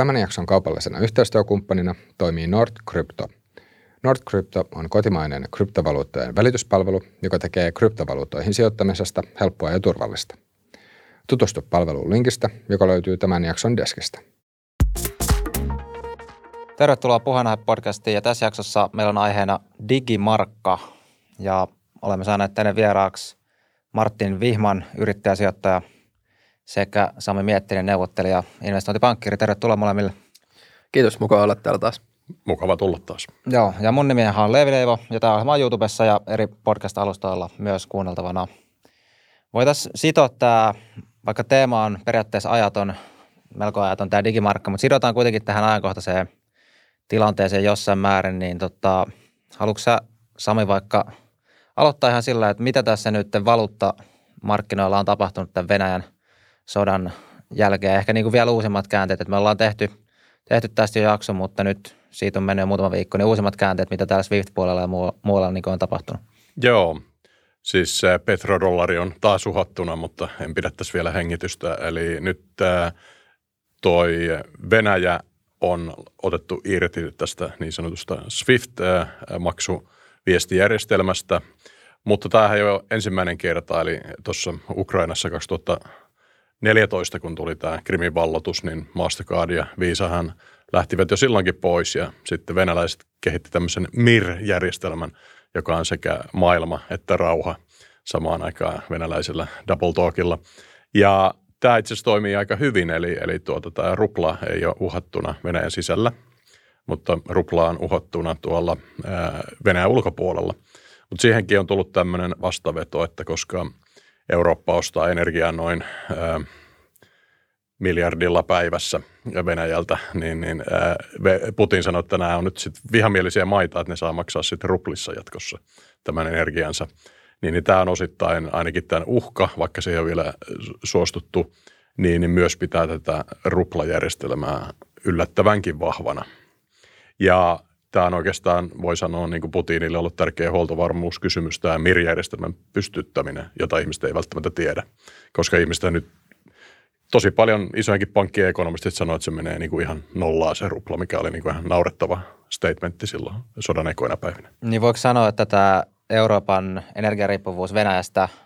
Tämän jakson kaupallisena yhteistyökumppanina toimii NordCrypto. NordCrypto on kotimainen kryptovaluuttojen välityspalvelu, joka tekee kryptovaluuttoihin sijoittamisesta helppoa ja turvallista. Tutustu palveluun linkistä, joka löytyy tämän jakson deskistä. Tervetuloa Puheenaihe-podcastiin ja tässä jaksossa meillä on aiheena Digimarkka ja olemme saaneet tänne vieraaksi Martin Vihman, yrittäjäsijoittaja sekä Sami Miettinen, neuvottelija, investointipankkiri. Tervetuloa molemmille. Kiitos, mukava olla täällä taas. Mukava tulla taas. Joo, ja mun nimi on Leevi Leivo, ja tämä ohjelma on YouTubessa ja eri podcast-alustoilla myös kuunneltavana. Voitaisiin sitoa tämä, vaikka teema on periaatteessa ajaton, melko ajaton tämä digimarkka, mutta sidotaan kuitenkin tähän ajankohtaiseen tilanteeseen jossain määrin, niin tota, haluatko sä Sami vaikka aloittaa ihan sillä, että mitä tässä nyt valuuttamarkkinoilla on tapahtunut tämän Venäjän – sodan jälkeen. Ehkä niin kuin vielä uusimmat käänteet, että me ollaan tehty, tehty tästä jo jakso, mutta nyt siitä on mennyt jo muutama viikko, niin uusimmat käänteet, mitä täällä Swift-puolella ja muualla niin on tapahtunut. Joo, siis petrodollari on taas uhattuna, mutta en pidä tässä vielä hengitystä. Eli nyt toi Venäjä on otettu irti tästä niin sanotusta SWIFT-maksuviestijärjestelmästä, mutta tämähän ei ole ensimmäinen kerta, eli tuossa Ukrainassa 2000 14, kun tuli tämä Krimin vallotus, niin Mastercard ja Visahan lähtivät jo silloinkin pois ja sitten venäläiset kehitti tämmöisen MIR-järjestelmän, joka on sekä maailma että rauha samaan aikaan venäläisellä double talkilla. Ja tämä itse asiassa toimii aika hyvin, eli, eli tuota, tämä rupla ei ole uhattuna Venäjän sisällä, mutta rupla on uhattuna tuolla ää, Venäjän ulkopuolella. Mutta siihenkin on tullut tämmöinen vastaveto, että koska – Eurooppa ostaa energiaa noin ää, miljardilla päivässä Venäjältä, niin, niin ää, Putin sanoi, että nämä on nyt sit vihamielisiä maita, että ne saa maksaa sitten ruplissa jatkossa tämän energiansa. Niin, niin tämä on osittain ainakin tämän uhka, vaikka se ei ole vielä suostuttu, niin, niin myös pitää tätä ruplajärjestelmää yllättävänkin vahvana. Ja tämä on oikeastaan, voi sanoa, niin kuin Putinille ollut tärkeä huoltovarmuuskysymys, tämä MIR-järjestelmän pystyttäminen, jota ihmiset ei välttämättä tiedä, koska ihmistä nyt tosi paljon isojenkin pankkien ekonomistit sanoo, että se menee niin kuin ihan nollaa se rupla, mikä oli niin kuin ihan naurettava statementti silloin sodan ekoina päivinä. Niin voiko sanoa, että tämä Euroopan energiariippuvuus Venäjästä –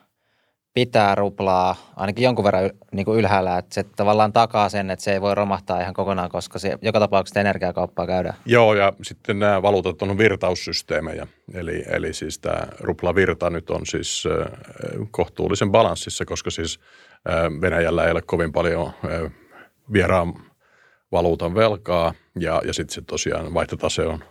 pitää ruplaa ainakin jonkun verran niin kuin ylhäällä, että se tavallaan takaa sen, että se ei voi romahtaa ihan kokonaan, koska se joka tapauksessa energiakauppaa käydään. Joo, ja sitten nämä valuutat on virtaussysteemejä, eli, eli siis tämä ruplavirta nyt on siis kohtuullisen balanssissa, koska siis Venäjällä ei ole kovin paljon vieraan valuutan velkaa, ja, ja sitten se tosiaan vaihtotase on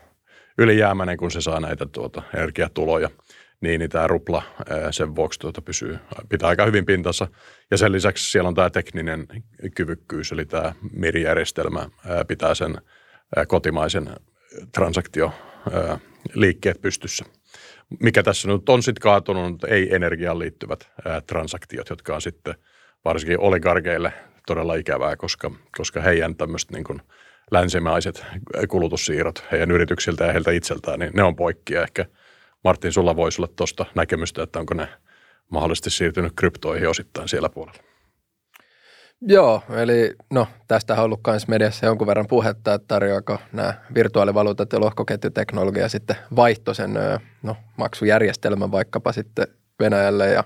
ylijäämäinen, kun se saa näitä tuota, energiatuloja – niin, niin tämä rupla sen vuoksi tuota pysyy, pitää aika hyvin pintansa. Ja sen lisäksi siellä on tämä tekninen kyvykkyys, eli tämä mirijärjestelmä pitää sen kotimaisen transaktio liikkeet pystyssä. Mikä tässä nyt on sitten kaatunut, ei energiaan liittyvät transaktiot, jotka on sitten varsinkin oligarkeille todella ikävää, koska, koska heidän tämmöiset niin länsimaiset kulutussiirrot heidän yrityksiltä ja heiltä itseltään, niin ne on poikkia ehkä – Martin, sulla voisi olla tuosta näkemystä, että onko ne mahdollisesti siirtynyt kryptoihin osittain siellä puolella? Joo, eli no tästä on ollut myös mediassa jonkun verran puhetta, että tarjoako nämä virtuaalivaluutat ja lohkoketjuteknologia sitten vaihto sen no, maksujärjestelmän vaikkapa sitten Venäjälle ja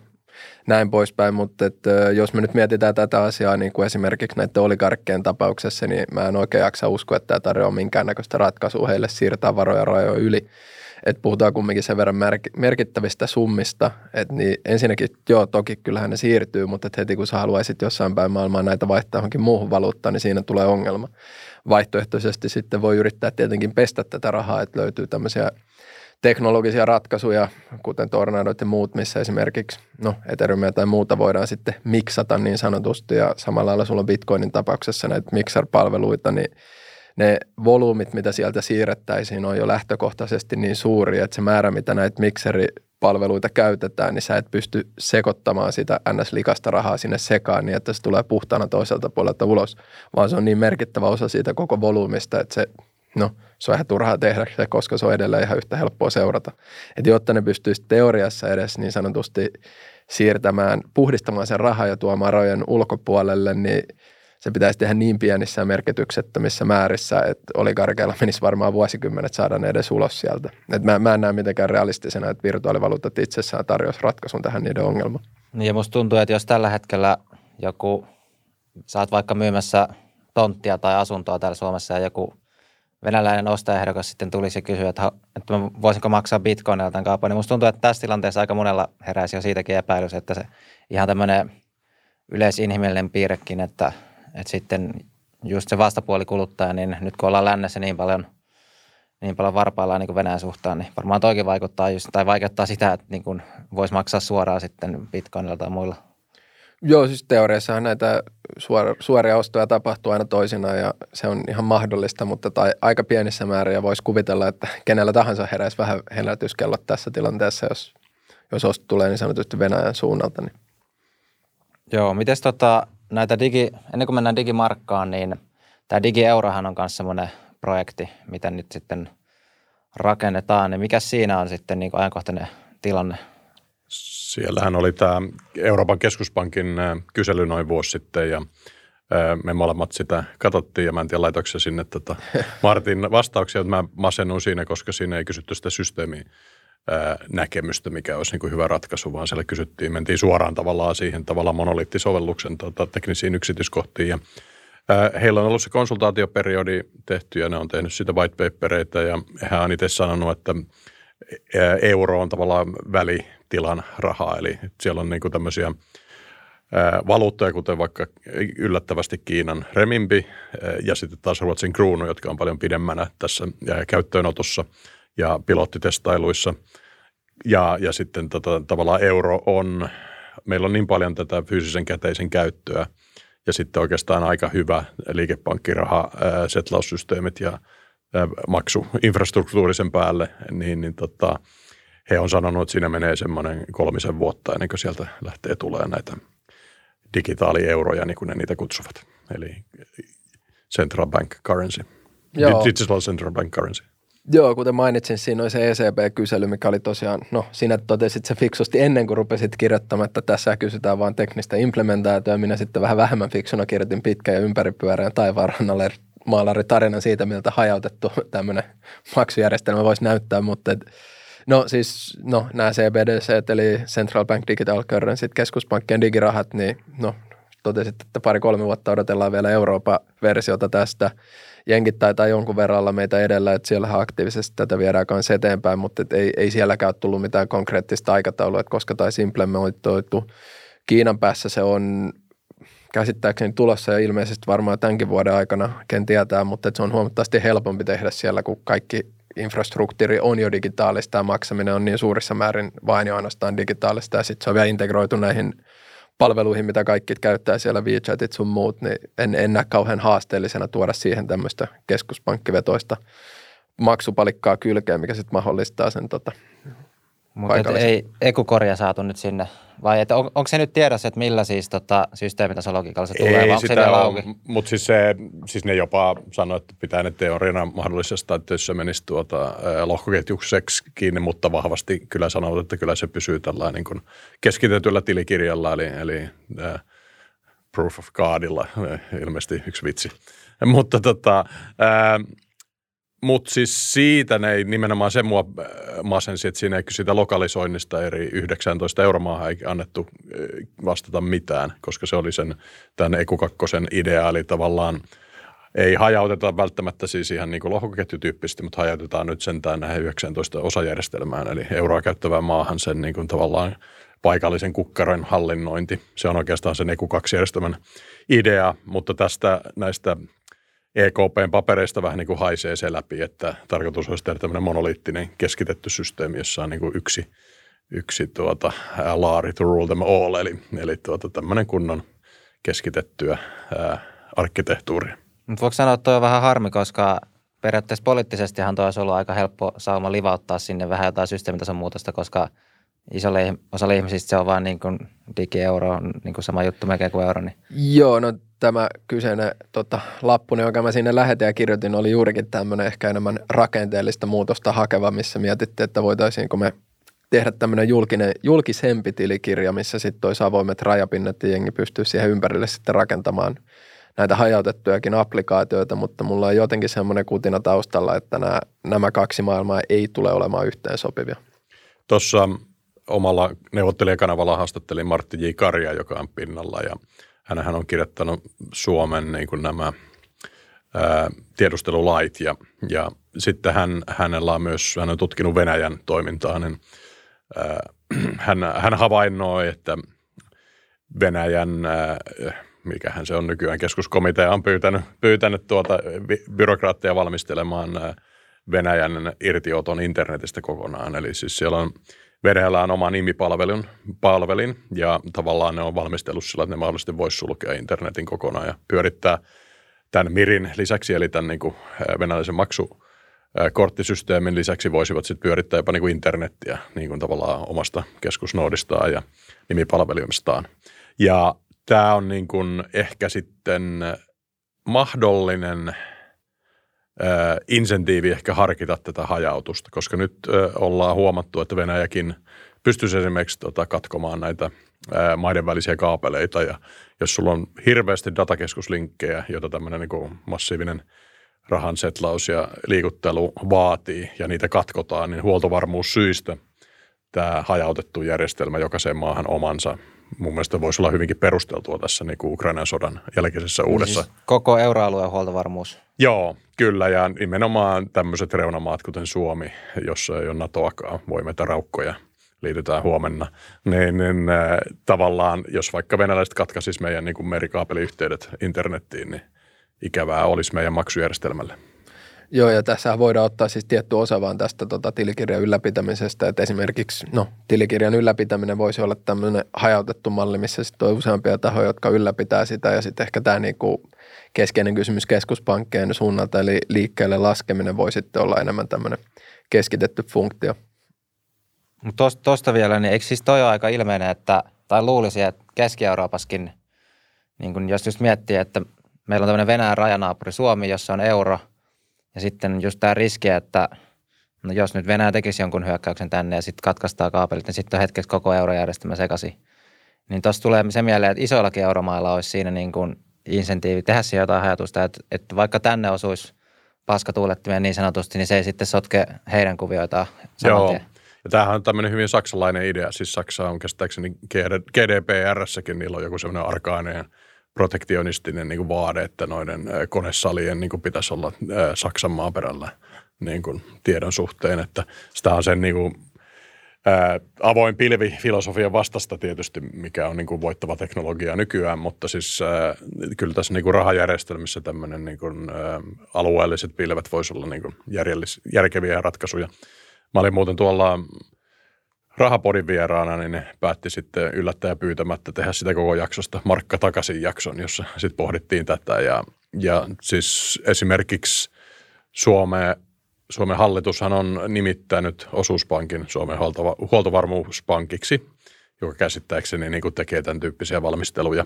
näin poispäin, mutta että jos me nyt mietitään tätä asiaa niin kuin esimerkiksi näiden oligarkkien tapauksessa, niin mä en oikein jaksa uskoa, että tämä tarjoaa minkäännäköistä ratkaisua heille siirtää varoja rajoja yli että puhutaan kumminkin sen verran merkittävistä summista, että niin ensinnäkin joo, toki kyllähän ne siirtyy, mutta heti kun sä haluaisit jossain päin maailmaa näitä vaihtaa johonkin muuhun valuuttaan, niin siinä tulee ongelma. Vaihtoehtoisesti sitten voi yrittää tietenkin pestä tätä rahaa, että löytyy tämmöisiä teknologisia ratkaisuja, kuten Tornadot ja muut, missä esimerkiksi no, Ethereumia tai muuta voidaan sitten miksata niin sanotusti, ja samalla lailla sulla Bitcoinin tapauksessa näitä mixer-palveluita, niin ne volyymit, mitä sieltä siirrettäisiin, on jo lähtökohtaisesti niin suuri, että se määrä, mitä näitä mikseripalveluita käytetään, niin sä et pysty sekoittamaan sitä NS-likasta rahaa sinne sekaan niin, että se tulee puhtaana toiselta puolelta ulos, vaan se on niin merkittävä osa siitä koko volyymista, että se, no, se on ihan turhaa tehdä koska se on edelleen ihan yhtä helppoa seurata. Että jotta ne pystyisi teoriassa edes niin sanotusti siirtämään, puhdistamaan sen rahaa ja tuomaan rajojen ulkopuolelle, niin se pitäisi tehdä niin pienissä merkityksettömissä määrissä, että oligarkeilla menisi varmaan vuosikymmenet saada ne edes ulos sieltä. Et mä, mä en näe mitenkään realistisena, että virtuaalivaluutat itsessään tarjoaisi ratkaisun tähän niiden ongelmaan. Niin ja musta tuntuu, että jos tällä hetkellä joku, saat vaikka myymässä tonttia tai asuntoa täällä Suomessa ja joku venäläinen ostajaehdokas sitten tulisi ja kysyä, että, että voisinko maksaa bitcoinilla tämän kaupan, niin musta tuntuu, että tässä tilanteessa aika monella heräisi jo siitäkin epäilys, että se ihan tämmöinen yleisinhimillinen piirrekin, että, että sitten just se vastapuoli kuluttaja, niin nyt kun ollaan lännessä niin paljon, niin paljon varpaillaan niin Venäjän suhtaan, niin varmaan toikin vaikuttaa just, tai vaikuttaa sitä, että niin kuin voisi maksaa suoraan sitten bitcoinilla tai muilla. Joo, siis teoriassahan näitä suora, suoria ostoja tapahtuu aina toisinaan ja se on ihan mahdollista, mutta tai aika pienissä määrin ja voisi kuvitella, että kenellä tahansa heräisi vähän herätyskellot tässä tilanteessa, jos, jos osto tulee niin sanotusti Venäjän suunnalta. Niin. Joo, miten tota, näitä digi, ennen kuin mennään digimarkkaan, niin tämä digieurohan on myös semmoinen projekti, mitä nyt sitten rakennetaan, niin mikä siinä on sitten niin ajankohtainen tilanne? Siellähän oli tämä Euroopan keskuspankin kysely noin vuosi sitten ja me molemmat sitä katsottiin ja mä en tiedä laitoiko sinne tota Martin vastauksia, että mä masennun siinä, koska siinä ei kysytty sitä systeemiä näkemystä, mikä olisi niin kuin hyvä ratkaisu, vaan siellä kysyttiin, mentiin suoraan tavallaan siihen tavallaan monoliittisovelluksen tota, teknisiin yksityiskohtiin. Ja Heillä on ollut se konsultaatioperiodi tehty ja ne on tehnyt sitä whitepapereita ja hän on itse sanonut, että euro on tavallaan välitilan rahaa, eli siellä on niin kuin tämmöisiä valuuttoja, kuten vaikka yllättävästi Kiinan remimpi ja sitten taas Ruotsin kruunu, jotka on paljon pidemmänä tässä käyttöönotossa ja pilottitestailuissa. Ja, ja sitten tota, tavallaan euro on, meillä on niin paljon tätä fyysisen käteisen käyttöä ja sitten oikeastaan aika hyvä liikepankkiraha, setlaussysteemit ja maksuinfrastruktuurisen päälle, niin, niin tota, he on sanonut, että siinä menee semmoinen kolmisen vuotta ennen kuin sieltä lähtee tulee näitä digitaalieuroja, niin kuin ne niitä kutsuvat. Eli central bank currency. Joo. Digital central bank currency. Joo, kuten mainitsin, siinä oli se ECB-kysely, mikä oli tosiaan, no sinä totesit se fiksusti ennen kuin rupesit kirjoittamaan, että tässä kysytään vain teknistä implementaatioa. Minä sitten vähän vähemmän fiksuna kirjoitin pitkän ja ympäripyöreän taivaanrannalle maalaritarinan siitä, miltä hajautettu tämmöinen maksujärjestelmä voisi näyttää, mutta et, no siis no, nämä CBDC, eli Central Bank Digital Currency, keskuspankkien digirahat, niin no totesit, että pari-kolme vuotta odotellaan vielä Euroopan versiota tästä. Jenkit taitaa jonkun verran olla meitä edellä, että siellä aktiivisesti tätä viedään kanssa eteenpäin, mutta ei, ei sielläkään ole tullut mitään konkreettista aikataulua, että koska taisi implementoitu. Kiinan päässä se on käsittääkseni tulossa ja ilmeisesti varmaan tämänkin vuoden aikana, ken tietää, mutta se on huomattavasti helpompi tehdä siellä, kun kaikki infrastruktuuri on jo digitaalista ja maksaminen on niin suurissa määrin vain ja ainoastaan digitaalista ja sitten se on vielä integroitu näihin palveluihin, mitä kaikki käyttää siellä, WeChatit sun muut, niin en, en näe kauhean haasteellisena tuoda siihen tämmöistä keskuspankkivetoista maksupalikkaa kylkeen, mikä sitten mahdollistaa sen tota, mutta ei ekokoria saatu nyt sinne, vai että on, onko se nyt tiedossa, että millä siis tota, systeemitason logiikalla se tulee, ei vai onko vielä auki? Mutta siis, se, siis ne jopa sanoi, että pitää ne teoriana mahdollisesta, että jos se menisi tuota, lohkoketjukseksi kiinni, mutta vahvasti kyllä sanovat, että kyllä se pysyy tällä niin kuin keskitetyllä tilikirjalla, eli, eli äh, proof of cardilla, ilmeisesti yksi vitsi. Mutta tota, äh, mutta siis siitä ne ei nimenomaan se mua äh, masensi, että siinä ei sitä lokalisoinnista eri 19 euromaahan ei annettu äh, vastata mitään, koska se oli sen tämän Ekukakkosen idea, eli tavallaan ei hajauteta välttämättä siis ihan niin kuin lohkoketjutyyppisesti, mutta hajautetaan nyt sentään näihin 19 osajärjestelmään, eli euroa käyttävään maahan sen niin kuin tavallaan paikallisen kukkaron hallinnointi. Se on oikeastaan sen EQ2-järjestelmän idea, mutta tästä näistä EKPn papereista vähän niin kuin haisee se läpi, että tarkoitus olisi tehdä tämmöinen monoliittinen keskitetty systeemi, jossa on niin kuin yksi, yksi tuota, laari to rule them all, eli, eli tuota, tämmöinen kunnon keskitettyä ää, arkkitehtuuria. Mutta voiko sanoa, että toi on vähän harmi, koska periaatteessa poliittisestihan tuo olisi ollut aika helppo sauma livauttaa sinne vähän jotain systeemitason muutosta, koska isolle osalle ihmisistä se on vain niin kuin digi-euro, niin kuin sama juttu melkein kuin euro. Niin. Joo, no tämä kyseinen tota, lappuni, jonka mä sinne lähetin ja kirjoitin, oli juurikin tämmöinen ehkä enemmän rakenteellista muutosta hakeva, missä mietittiin, että voitaisiinko me tehdä tämmöinen julkinen, julkisempi tilikirja, missä sitten olisi avoimet rajapinnat ja jengi pystyy siihen ympärille sitten rakentamaan näitä hajautettujakin applikaatioita, mutta mulla on jotenkin semmoinen kutina taustalla, että nämä, nämä kaksi maailmaa ei tule olemaan yhteen sopivia. Tuossa omalla neuvottelijakanavalla haastattelin Martti J. Karja, joka on pinnalla ja hän on kirjoittanut Suomen niin kuin nämä ää, tiedustelulait ja, ja sitten hän, hänellä on myös, hän on tutkinut Venäjän toimintaa, niin ää, hän, hän havainnoi, että Venäjän, ää, mikähän se on nykyään, keskuskomitea on pyytänyt, pyytänyt tuota byrokraattia valmistelemaan Venäjän irtioton internetistä kokonaan. Eli siis siellä on Venäjällä on oma nimipalvelun palvelin ja tavallaan ne on valmistellut sillä, että ne mahdollisesti voisi sulkea internetin kokonaan ja pyörittää tämän Mirin lisäksi, eli tämän niin kuin venäläisen maksu korttisysteemin lisäksi voisivat sitten pyörittää jopa niin kuin internettiä niin kuin tavallaan omasta keskusnoodistaan ja nimipalvelumistaan. Ja tämä on niin kuin ehkä sitten mahdollinen insentiivi ehkä harkita tätä hajautusta, koska nyt ollaan huomattu, että Venäjäkin pystyisi esimerkiksi tota, katkomaan näitä maiden välisiä kaapeleita. Ja jos sulla on hirveästi datakeskuslinkkejä, jota tämmöinen niin massiivinen rahan setlaus ja liikuttelu vaatii ja niitä katkotaan, niin huoltovarmuussyistä tämä hajautettu järjestelmä jokaiseen maahan omansa mun mielestä voisi olla hyvinkin perusteltua tässä niin kuin Ukrainan sodan jälkeisessä niin uudessa. Siis koko euroalueen huoltovarmuus. Joo, kyllä ja nimenomaan tämmöiset reunamaat kuten Suomi, jossa ei ole NATOakaan, voi meitä raukkoja liitytään huomenna, niin, niin äh, tavallaan jos vaikka venäläiset katkaisisi meidän niin kuin merikaapeliyhteydet internettiin, niin ikävää olisi meidän maksujärjestelmälle. Joo, ja tässä voidaan ottaa siis tietty osa vaan tästä tota, tilikirjan ylläpitämisestä, että esimerkiksi no, tilikirjan ylläpitäminen voisi olla tämmöinen hajautettu malli, missä sitten on useampia tahoja, jotka ylläpitää sitä, ja sitten ehkä tämä niinku keskeinen kysymys keskuspankkeen suunnalta, eli liikkeelle laskeminen voi sitten olla enemmän tämmöinen keskitetty funktio. Tuosta vielä, niin eikö siis toi aika ilmeinen, että, tai luulisi, että Keski-Euroopassakin, niin kun jos just miettii, että meillä on tämmöinen Venäjän rajanaapuri Suomi, jossa on euro – ja sitten just tämä riski, että no jos nyt Venäjä tekisi jonkun hyökkäyksen tänne ja sitten katkaistaan kaapelit, niin sitten on hetkeksi koko eurojärjestelmä sekaisin. Niin tuossa tulee se mieleen, että isoillakin euromailla olisi siinä niin kuin insentiivi tehdä siihen jotain ajatusta, että, että vaikka tänne osuisi paskatuulettimia niin sanotusti, niin se ei sitten sotke heidän kuvioitaan Joo. Ja tämähän on tämmöinen hyvin saksalainen idea. Siis Saksa on käsittääkseni GDPR-säkin, niillä on joku semmoinen arkainen protektionistinen niin kuin vaade, että noiden konesalien niin kuin pitäisi olla Saksan maaperällä niin kuin tiedon suhteen, että sitä on sen niin kuin, ää, avoin pilvi filosofian vastasta tietysti, mikä on niin kuin voittava teknologia nykyään, mutta siis ää, kyllä tässä niin kuin rahajärjestelmissä tämmöinen niin kuin, ää, alueelliset pilvet voisi olla niin kuin järkeviä ratkaisuja. Mä olin muuten tuolla Rahapodin vieraana, niin ne päätti sitten yllättäjä pyytämättä tehdä sitä koko jaksosta Markka takaisin jakson, jossa sitten pohdittiin tätä. Ja, ja siis esimerkiksi Suome, Suomen hallitushan on nimittänyt osuuspankin Suomen huoltova, huoltovarmuuspankiksi, joka käsittääkseni niin kuin tekee tämän tyyppisiä valmisteluja.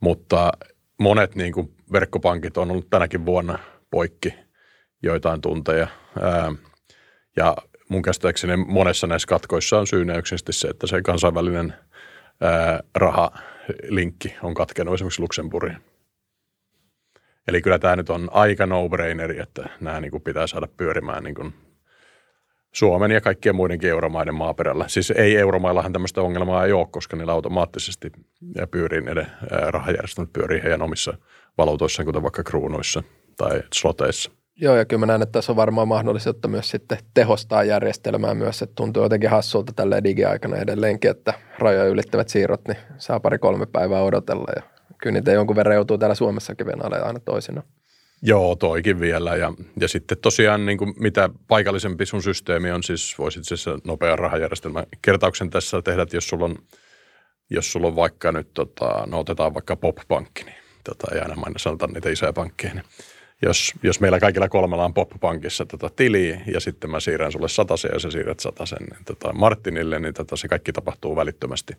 Mutta monet niin kuin verkkopankit on ollut tänäkin vuonna poikki joitain tunteja. Ja mun käsittääkseni monessa näissä katkoissa on syynä yksinkertaisesti se, että se kansainvälinen ää, rahalinkki on katkenut esimerkiksi Luxemburgiin. Eli kyllä tämä nyt on aika no-braineri, että nämä niin kuin pitää saada pyörimään niin kuin Suomen ja kaikkien muidenkin euromaiden maaperällä. Siis ei euromaillahan tämmöistä ongelmaa ei ole, koska niillä automaattisesti pyörii niiden rahajärjestelmät pyörii heidän omissa valuutoissaan, kuten vaikka kruunuissa tai sloteissa. Joo, ja kyllä mä näen, että tässä on varmaan mahdollisuutta myös sitten tehostaa järjestelmää myös, että tuntuu jotenkin hassulta tälle digiaikana edelleenkin, että rajoja ylittävät siirrot, niin saa pari-kolme päivää odotella, ja kyllä niitä jonkun verran joutuu täällä Suomessakin venäjälle aina toisina. Joo, toikin vielä. Ja, ja sitten tosiaan niin kuin mitä paikallisempi sun systeemi on, siis voisit siis nopea rahajärjestelmä kertauksen tässä tehdä, että jos sulla on, jos sulla on vaikka nyt, tota, no otetaan vaikka Pop-pankki, niin tota, ei aina mainita sanotaan niitä isoja pankkeja, niin jos, jos meillä kaikilla kolmella on Pop-pankissa tota tili ja sitten mä siirrän sulle satasen ja sä siirrät satasen niin tota Martinille, niin tota se kaikki tapahtuu välittömästi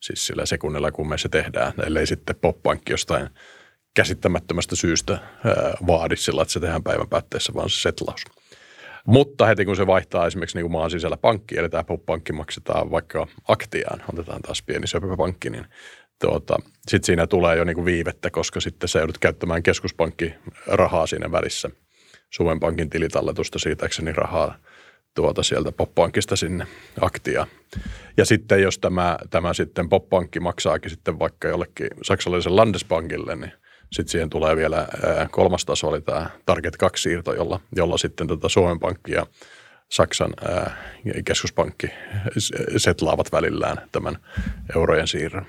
siis sillä sekunnilla, kun me se tehdään, ellei sitten Pop-pankki jostain käsittämättömästä syystä ää, vaadi sillä, että se tehdään päivän päätteessä, vaan se setlaus. Mutta heti kun se vaihtaa esimerkiksi niin kuin maan sisällä pankki, eli tämä Pop-pankki maksetaan vaikka Aktiaan, otetaan taas pieni söpöpankki, niin tuota, sitten siinä tulee jo niin kuin viivettä, koska sitten sä joudut käyttämään keskuspankkirahaa siinä välissä. Suomen Pankin tilitalletusta siitäkseni rahaa tuota sieltä poppankista sinne aktia. Ja sitten jos tämä, tämä sitten poppankki maksaakin sitten vaikka jollekin saksalaisen Landesbankille, niin sitten siihen tulee vielä kolmas taso, oli tämä Target 2-siirto, jolla, jolla sitten tätä tota Suomen Pankki ja Saksan keskuspankki setlaavat välillään tämän eurojen siirron.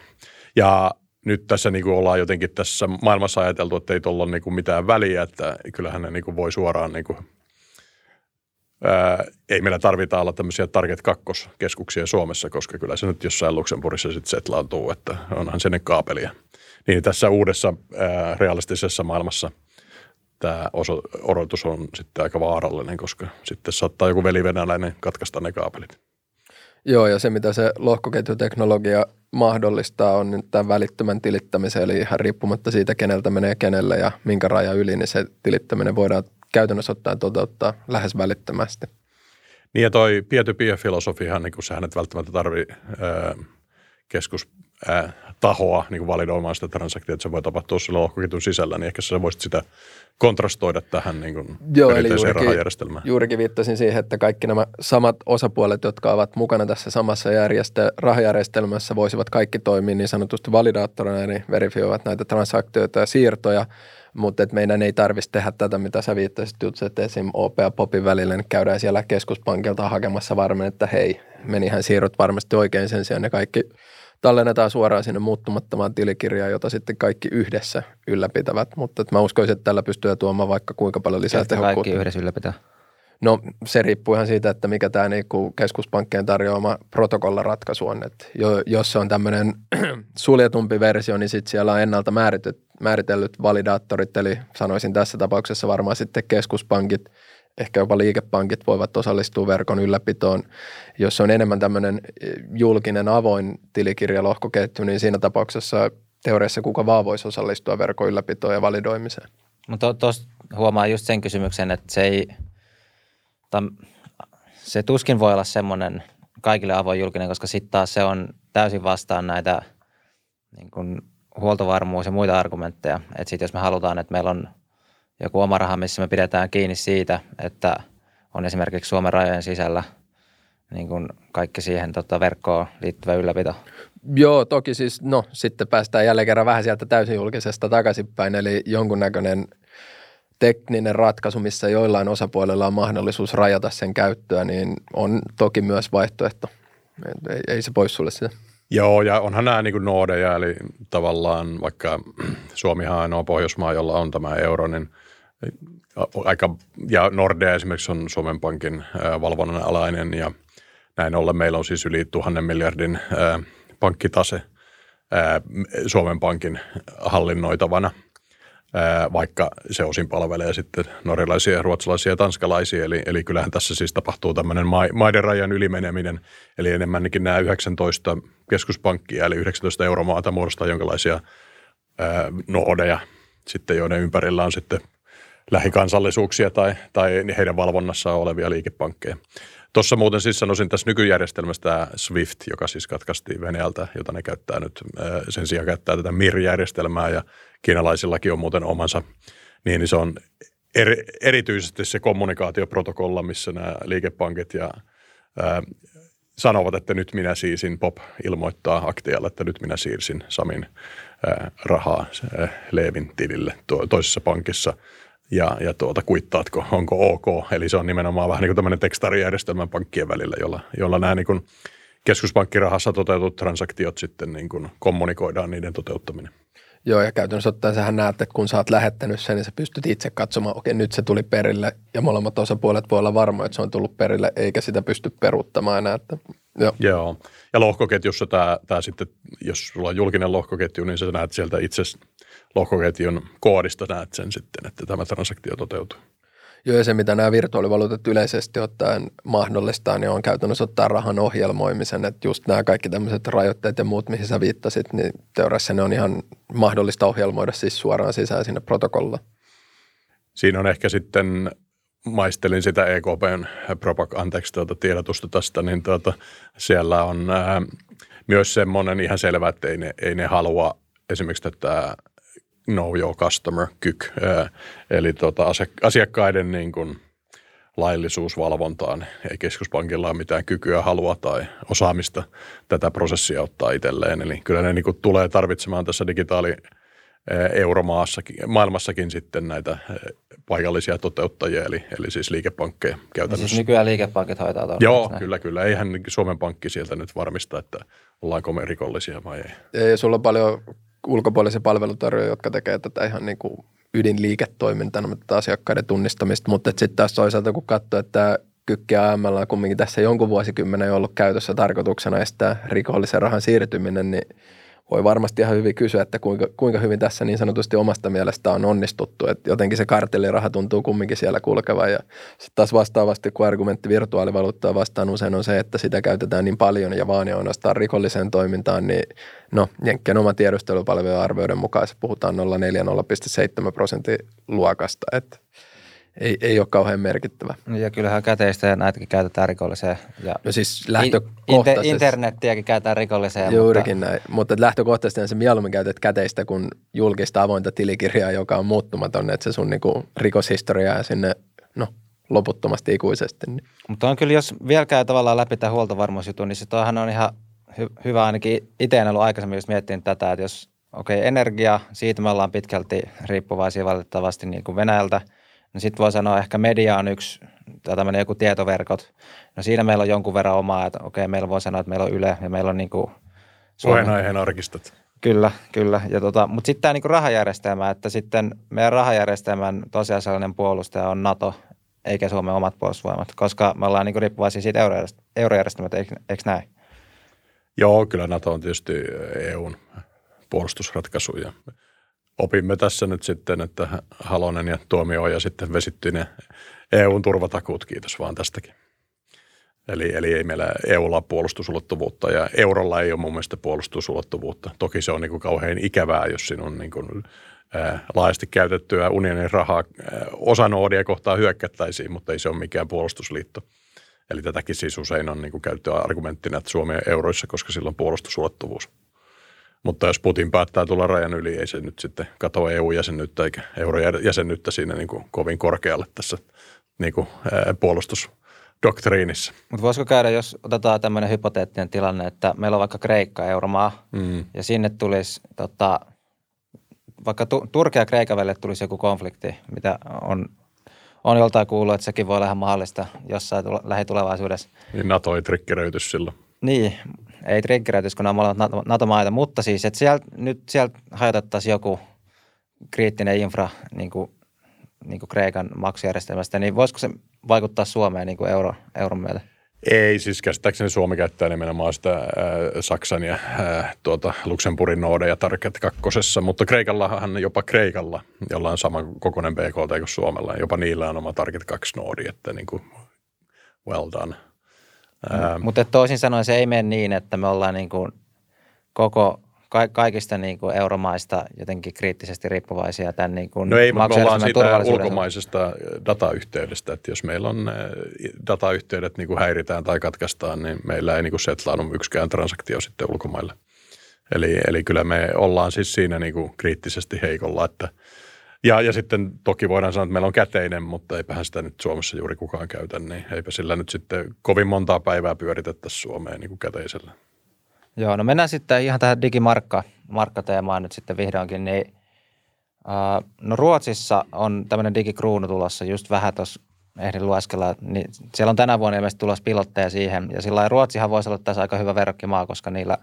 Ja nyt tässä niin kuin ollaan jotenkin tässä maailmassa ajateltu, että ei tuolla ole niin kuin mitään väliä, että kyllähän ne niin kuin voi suoraan niin kuin Ää, ei meillä tarvita olla tämmöisiä Target 2-keskuksia Suomessa, koska kyllä se nyt jossain Luxemburgissa sitten setlaantuu, että onhan se ne kaapelia. Niin tässä uudessa ää, realistisessa maailmassa tämä odotus on sitten aika vaarallinen, koska sitten saattaa joku velivenäläinen katkaista ne kaapelit. Joo, ja se mitä se lohkoketjuteknologia mahdollistaa on nyt tämän välittömän tilittämisen, eli ihan riippumatta siitä, keneltä menee kenelle ja minkä raja yli, niin se tilittäminen voidaan käytännössä ottaen toteuttaa lähes välittömästi. Niin ja toi peer-to-peer-filosofiahan, niin sehän et välttämättä tarvii keskus tahoa niin kuin validoimaan sitä transaktiota, että se voi tapahtua sillä lohkoketjun sisällä, niin ehkä sä voisit sitä kontrastoida tähän niin kuin Joo, eli juurikin, rahajärjestelmään. Juurikin viittasin siihen, että kaikki nämä samat osapuolet, jotka ovat mukana tässä samassa järjestä- rahajärjestelmässä, voisivat kaikki toimia niin sanotusti validaattorina, eli verifioivat näitä transaktioita ja siirtoja, mutta että meidän ei tarvitsisi tehdä tätä, mitä sä viittasit, että esim. OP ja Popin välillä niin käydään siellä keskuspankilta hakemassa varmen, että hei, menihän siirrot varmasti oikein sen sijaan, ne kaikki tallennetaan suoraan sinne muuttumattomaan tilikirjaan, jota sitten kaikki yhdessä ylläpitävät. Mutta mä uskoisin, että tällä pystyy tuomaan vaikka kuinka paljon lisää Ketkä tehokkuutta. kaikki yhdessä ylläpitää? No se riippuu ihan siitä, että mikä tämä niinku keskuspankkien tarjoama protokollaratkaisu on. Et jo, jos se on tämmöinen suljetumpi versio, niin sitten siellä on ennalta määritellyt validaattorit, eli sanoisin tässä tapauksessa varmaan sitten keskuspankit – ehkä jopa liikepankit voivat osallistua verkon ylläpitoon. Jos on enemmän tämmöinen eh, julkinen avoin tilikirjalohkoketju, niin siinä tapauksessa teoriassa kuka vaan voisi osallistua verkon ylläpitoon ja validoimiseen. Mutta tuossa huomaa just sen kysymyksen, että se ei, tam, se tuskin voi olla semmoinen kaikille avoin julkinen, koska sitten taas se on täysin vastaan näitä niin kuin huoltovarmuus ja muita argumentteja. Että sitten jos me halutaan, että meillä on – joku oma raha, missä me pidetään kiinni siitä, että on esimerkiksi Suomen rajojen sisällä niin kuin kaikki siihen tota, verkkoon liittyvä ylläpito. Joo, toki siis, no sitten päästään jälleen kerran vähän sieltä täysin julkisesta takaisinpäin, eli jonkunnäköinen tekninen ratkaisu, missä joillain osapuolella on mahdollisuus rajata sen käyttöä, niin on toki myös vaihtoehto. Ei, ei se pois sulle sitä. Joo, ja onhan nämä niin noodeja, eli tavallaan vaikka Suomihan on ainoa Pohjoismaa, jolla on tämä euro, niin – aika, ja Nordea esimerkiksi on Suomen Pankin valvonnan alainen ja näin ollen meillä on siis yli tuhannen miljardin pankkitase Suomen Pankin hallinnoitavana, vaikka se osin palvelee sitten norjalaisia, ruotsalaisia ja tanskalaisia. Eli, eli kyllähän tässä siis tapahtuu tämmöinen maiden rajan ylimeneminen, eli enemmänkin nämä 19 keskuspankkia, eli 19 euromaata muodostaa jonkinlaisia noodeja, sitten joiden ympärillä on sitten lähikansallisuuksia tai, tai heidän valvonnassaan olevia liikepankkeja. Tuossa muuten siis sanoisin tässä nykyjärjestelmästä tämä SWIFT, joka siis katkaistiin Venäjältä, jota ne käyttää nyt, sen sijaan käyttää tätä MIR-järjestelmää ja kiinalaisillakin on muuten omansa, niin se on eri, erityisesti se kommunikaatioprotokolla, missä nämä liikepankit ja ää, sanovat, että nyt minä siisin, POP ilmoittaa aktialle, että nyt minä siirsin Samin ää, rahaa ää, Leevin tilille to, toisessa pankissa – ja, ja tuota, kuittaatko, onko ok. Eli se on nimenomaan vähän niin kuin tämmöinen tekstarijärjestelmä pankkien välillä, jolla, jolla nämä niin kuin keskuspankkirahassa toteutut transaktiot sitten niin kuin kommunikoidaan niiden toteuttaminen. Joo, ja käytännössä ottaen sähän näet, että kun sä oot lähettänyt sen, niin sä pystyt itse katsomaan, okei, nyt se tuli perille, ja molemmat osapuolet voi olla varmoja, että se on tullut perille, eikä sitä pysty peruuttamaan enää. Että, joo. joo. Ja lohkoketjussa tämä, tämä sitten, jos sulla on julkinen lohkoketju, niin sä näet sieltä itse lohkoketjun koodista näet sen sitten, että tämä transaktio toteutuu. Joo, ja se mitä nämä virtuaalivaluutat yleisesti ottaen mahdollistaa, niin on käytännössä ottaa rahan ohjelmoimisen, että just nämä kaikki tämmöiset rajoitteet ja muut, mihin sä viittasit, niin teoriassa ne on ihan mahdollista ohjelmoida siis suoraan sisään sinne protokolla. Siinä on ehkä sitten, maistelin sitä EKPn propag, anteeksi, tuota tiedotusta tästä, niin tuota, siellä on ää, myös semmoinen ihan selvä, että ei ne, ei ne halua esimerkiksi tätä know your customer kyk, eli tota asiakkaiden niin kuin laillisuusvalvontaan. Ei keskuspankilla ole mitään kykyä, halua tai osaamista tätä prosessia ottaa itselleen. Eli kyllä ne niin kuin tulee tarvitsemaan tässä digitaali euromaassakin, maailmassakin sitten näitä paikallisia toteuttajia, eli, eli siis liikepankkeja käytännössä. Siis nykyään liikepankit hoitaa tuolla. Joo, näin. kyllä, kyllä. Eihän Suomen Pankki sieltä nyt varmista, että ollaanko me rikollisia vai ei. Ja sulla on paljon ulkopuolisia palvelutarjoajia, jotka tekee tätä ihan niin kuin ydinliiketoimintana, tätä asiakkaiden tunnistamista, mutta sitten taas toisaalta kun katsoo, että Kykki AML on kumminkin tässä jonkun vuosikymmenen ollut käytössä tarkoituksena estää rikollisen rahan siirtyminen, niin voi varmasti ihan hyvin kysyä, että kuinka, kuinka hyvin tässä niin sanotusti omasta mielestä on onnistuttu. Että jotenkin se kartelliraha tuntuu kumminkin siellä kulkevan ja sitten taas vastaavasti, kun argumentti virtuaalivaluuttaa vastaan usein on se, että sitä käytetään niin paljon ja vaan ja ainoastaan rikolliseen toimintaan, niin no Jenkkien oma tiedustelupalvelujen arvioiden mukaan se puhutaan 0,4-0,7 prosentin luokasta, että ei, ei ole kauhean merkittävä. Ja kyllähän käteistä ja näitäkin käytetään rikolliseen. Ja no siis lähtökohtaisesti. Internettiäkin käytetään rikolliseen. Juurikin mutta... näin, mutta lähtökohtaisesti se mieluummin käytät käteistä kuin julkista avointa tilikirjaa, joka on muuttumaton, että se sun niinku rikoshistoriaa sinne no, loputtomasti ikuisesti. Niin. Mutta on kyllä, jos vielä käy tavallaan läpi tämä huoltovarmuusjutun, niin se toihan on ihan hy- hyvä ainakin itse en ollut aikaisemmin just miettinyt tätä, että jos okei, okay, energia, siitä me ollaan pitkälti riippuvaisia valitettavasti niin kuin Venäjältä – No sitten voi sanoa, ehkä media on yksi, tai tämmöinen joku tietoverkot. No siinä meillä on jonkun verran omaa, että okei, meillä voi sanoa, että meillä on Yle ja meillä on niin kuin Puheenaiheen arkistot. Kyllä, kyllä. Ja tota, mutta sitten tämä niinku rahajärjestelmä, että sitten meidän rahajärjestelmän tosiasiallinen puolustaja on NATO, eikä Suomen omat puolustusvoimat, koska me ollaan niinku riippuvaisia siitä eurojärjestelmästä, eikö, eikö näin? Joo, kyllä NATO on tietysti EUn puolustusratkaisu ja opimme tässä nyt sitten, että Halonen ja Tuomioja sitten vesitty ne EUn turvatakuut, kiitos vaan tästäkin. Eli, eli ei meillä EUlla ole puolustusulottuvuutta ja eurolla ei ole mun mielestä puolustusulottuvuutta. Toki se on niin kuin kauhean ikävää, jos sinun niin kuin, ää, laajasti käytettyä unionin rahaa ää, osa noodia kohtaa hyökkättäisiin, mutta ei se ole mikään puolustusliitto. Eli tätäkin siis usein on niin käyttöä argumenttina, että Suomi on euroissa, koska sillä on puolustusulottuvuus. Mutta jos Putin päättää tulla rajan yli, ei se nyt sitten katoa EU-jäsenyyttä eikä eurojäsenyyttä siinä niin kuin kovin korkealle tässä niin kuin, ää, puolustusdoktriinissa. Mutta voisiko käydä, jos otetaan tämmöinen hypoteettinen tilanne, että meillä on vaikka Kreikka, euromaa, mm. ja sinne tulisi tota, vaikka Turkia ja Kreikan välille tulisi joku konflikti, mitä on, on joltain kuullut, että sekin voi olla ihan mahdollista jossain lähitulevaisuudessa. Niin NATO ei trikkeröity silloin. Niin, ei triggeröitys, kun nämä ovat NATO-maita, mutta siis, että sieltä, nyt sieltä hajotettaisiin joku kriittinen infra niin kuin, niin kuin Kreikan maksujärjestelmästä, niin voisiko se vaikuttaa Suomeen niin kuin euro, euron myötä? Ei, siis käsittääkseni Suomi käyttää nimenomaan sitä ää, Saksan ja ää, tuota, Luxemburgin noodeja Target kakkosessa, mutta Kreikallahan jopa Kreikalla, jolla on saman kokoinen BKT kuin Suomella, jopa niillä on oma Target 2 noodi, että niin kuin well done – Ähm. Mutta toisin sanoen se ei mene niin, että me ollaan niin kuin koko ka- kaikista niin kuin euromaista jotenkin kriittisesti riippuvaisia tämän niin kuin No ei, mutta me ollaan siitä ulkomaisesta datayhteydestä, että jos meillä on datayhteydet niin kuin häiritään tai katkaistaan, niin meillä ei niin kuin setlaannu yksikään transaktio sitten ulkomaille. Eli, eli kyllä me ollaan siis siinä niin kuin kriittisesti heikolla, että – ja, ja sitten toki voidaan sanoa, että meillä on käteinen, mutta eipähän sitä nyt Suomessa juuri kukaan käytä, niin eipä sillä nyt sitten kovin montaa päivää pyöritettäisi Suomeen niin kuin käteisellä. Joo, no mennään sitten ihan tähän digimarkka, markkateemaan nyt sitten vihdoinkin, niin uh, no Ruotsissa on tämmöinen digikruunu tulossa, just vähän tuossa ehdin lueskella, niin siellä on tänä vuonna ilmeisesti tulossa pilotteja siihen, ja sillä Ruotsihan voisi olla tässä aika hyvä verrokkimaa, koska niillä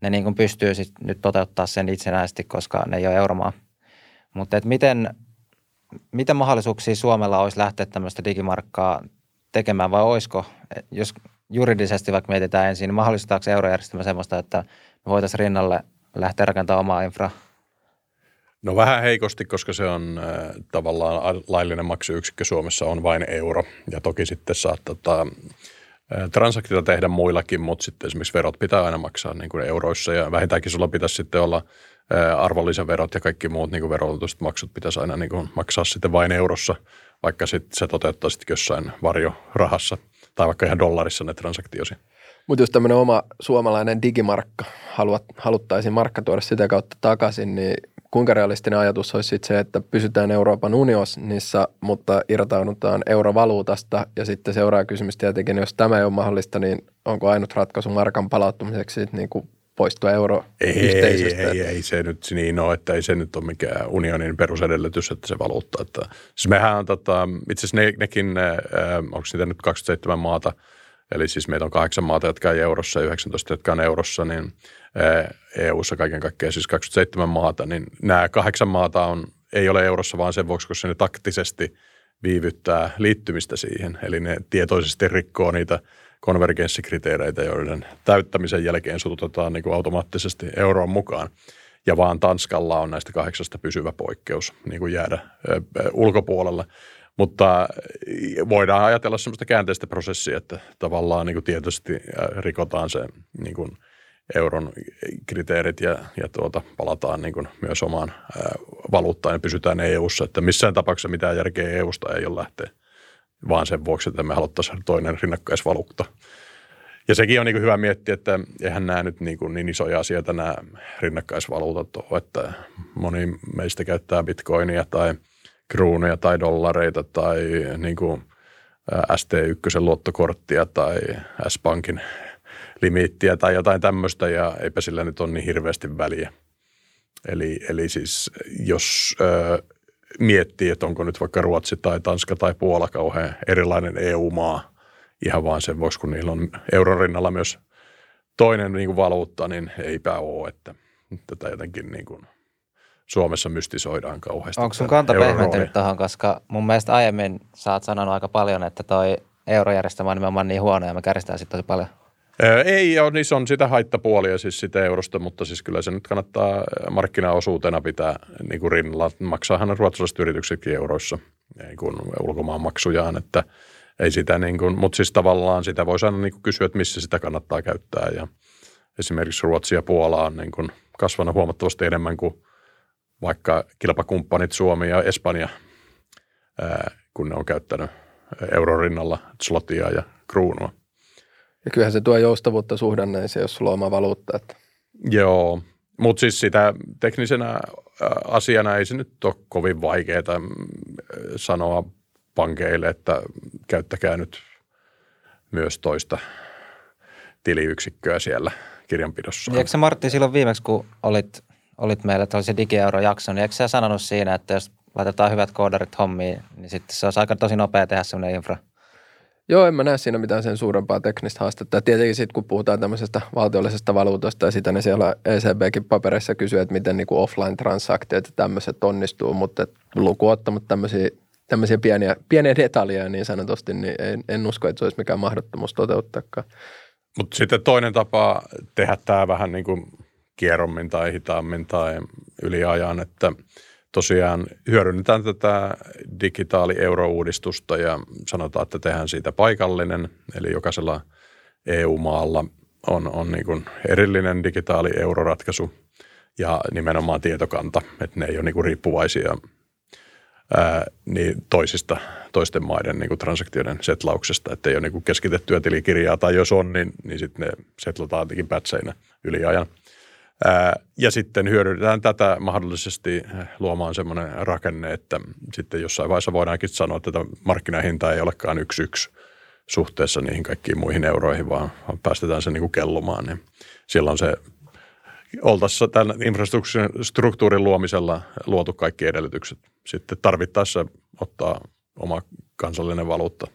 ne niin kuin pystyy sit nyt toteuttaa sen itsenäisesti, koska ne ei ole euromaa. Mutta et miten, mitä mahdollisuuksia Suomella olisi lähteä tämmöistä digimarkkaa tekemään vai olisiko, jos juridisesti vaikka mietitään ensin, niin mahdollistaako eurojärjestelmä semmoista, että me voitaisiin rinnalle lähteä rakentamaan omaa infraa? No vähän heikosti, koska se on äh, tavallaan laillinen maksuyksikkö Suomessa on vain euro. Ja toki sitten saattaa tota, äh, transaktiota tehdä muillakin, mutta sitten esimerkiksi verot pitää aina maksaa niin kuin euroissa. Ja vähintäänkin sulla pitäisi sitten olla – arvonlisäverot ja kaikki muut niin verotuset maksut pitäisi aina niin kuin maksaa sitten vain eurossa, vaikka sitten se toteuttaisi jossain varjorahassa tai vaikka ihan dollarissa ne transaktiosi. Mutta jos tämmöinen oma suomalainen digimarkka haluat, haluttaisiin markka tuoda sitä kautta takaisin, niin kuinka realistinen ajatus olisi sit se, että pysytään Euroopan unionissa, mutta irtaudutaan eurovaluutasta ja sitten seuraa kysymys tietenkin, jos tämä ei ole mahdollista, niin onko ainut ratkaisu markan palauttamiseksi niin kuin poistua euro ei, ei, ei, ei, se nyt niin ole, että ei se nyt ole mikään unionin perusedellytys, että se valuutta. Että, siis mehän on tota, itse asiassa ne, nekin, äh, onko niitä nyt 27 maata, eli siis meitä on kahdeksan maata, jotka ei eurossa ja 19, jotka on eurossa, niin EU-ssa kaiken kaikkiaan siis 27 maata, niin nämä kahdeksan maata on, ei ole eurossa vaan sen vuoksi, koska ne taktisesti viivyttää liittymistä siihen. Eli ne tietoisesti rikkoo niitä konvergenssikriteereitä, joiden täyttämisen jälkeen sututetaan niin kuin automaattisesti euroon mukaan. Ja vaan Tanskalla on näistä kahdeksasta pysyvä poikkeus niin kuin jäädä ö, ulkopuolelle. Mutta voidaan ajatella sellaista käänteistä prosessia, että tavallaan niin kuin tietoisesti rikotaan se niin kuin euron kriteerit ja, ja tuota, palataan niin kuin myös omaan valuuttaan ja pysytään EU-ssa. Että missään tapauksessa mitään järkeä EUsta ei ole lähteä, vaan sen vuoksi, että me haluttaisiin toinen rinnakkaisvaluutta. Ja sekin on niin kuin hyvä miettiä, että eihän nämä nyt niin, kuin niin isoja asioita nämä rinnakkaisvaluutat ole, että moni meistä käyttää bitcoinia tai kruunuja tai dollareita tai niin kuin ST1 luottokorttia tai S-Pankin limiittiä tai jotain tämmöistä ja eipä sillä nyt ole niin hirveästi väliä. Eli, eli siis jos miettii, että onko nyt vaikka Ruotsi tai Tanska tai Puola kauhean erilainen EU-maa, ihan vaan sen vuoksi, kun niillä on euron rinnalla myös toinen niin kuin valuutta, niin eipä ole, että tätä jotenkin niin kuin Suomessa mystisoidaan kauheasti. Onko sun kanta pehmentynyt tuohon, koska mun mielestä aiemmin sä oot sanonut aika paljon, että toi eurojärjestelmä on nimenomaan niin huono ja me kärjestään sitten tosi paljon. Ei ole, niin se on sitä haittapuolia siis sitä eurosta, mutta siis kyllä se nyt kannattaa markkinaosuutena pitää niin kuin rinnalla. Maksaahan ruotsalaiset yrityksetkin euroissa niin kuin ulkomaan maksujaan, että ei sitä niin kuin, mutta siis tavallaan sitä voisi aina niin kuin kysyä, että missä sitä kannattaa käyttää ja esimerkiksi Ruotsi ja Puola on niin kuin kasvanut huomattavasti enemmän kuin vaikka kilpakumppanit Suomi ja Espanja, kun ne on käyttänyt euron rinnalla slotia ja kruunua. Ja kyllähän se tuo joustavuutta suhdanneeseen, jos sulla on oma valuutta. Että. Joo, mutta siis sitä teknisenä asiana ei se nyt ole kovin vaikeaa sanoa pankeille, että käyttäkää nyt myös toista tiliyksikköä siellä kirjanpidossa. Eikö se Martti silloin viimeksi, kun olit, olit meillä tällaisen digieuro-jakson, niin eikö sä sanonut siinä, että jos laitetaan hyvät koodarit hommiin, niin sitten se olisi aika tosi nopea tehdä sellainen infra – Joo, en mä näe siinä mitään sen suurempaa teknistä haastetta. Ja tietenkin sitten kun puhutaan tämmöisestä valtiollisesta valuutasta ja sitä, niin siellä ECBkin paperissa kysyy, että miten niin offline-transaktiot ja tämmöiset onnistuu, mutta luku ottamatta tämmöisiä, tämmöisiä pieniä, pieniä detaljeja niin sanotusti, niin en, en usko, että se olisi mikään mahdottomuus toteuttaakaan. Mutta sitten toinen tapa tehdä tämä vähän niin kuin kierrommin tai hitaammin tai yliajan, että – tosiaan hyödynnetään tätä digitaali-eurouudistusta ja sanotaan, että tehdään siitä paikallinen, eli jokaisella EU-maalla on, on niin kuin erillinen digitaali-euroratkaisu ja nimenomaan tietokanta, että ne ei ole niin kuin riippuvaisia ää, niin toisista, toisten maiden niin kuin transaktioiden setlauksesta, että ei ole niin kuin keskitettyä tilikirjaa tai jos on, niin, niin sitten ne setlataan jotenkin pätseinä yliajan – ja sitten hyödynnetään tätä mahdollisesti luomaan semmoinen rakenne, että sitten jossain vaiheessa voidaankin sanoa, että tätä markkinahinta ei olekaan yksi yksi suhteessa niihin kaikkiin muihin euroihin, vaan päästetään se niin kuin kellumaan. Niin silloin se oltaisiin tämän infrastruktuurin luomisella luotu kaikki edellytykset. Sitten tarvittaessa ottaa oma kansallinen valuutta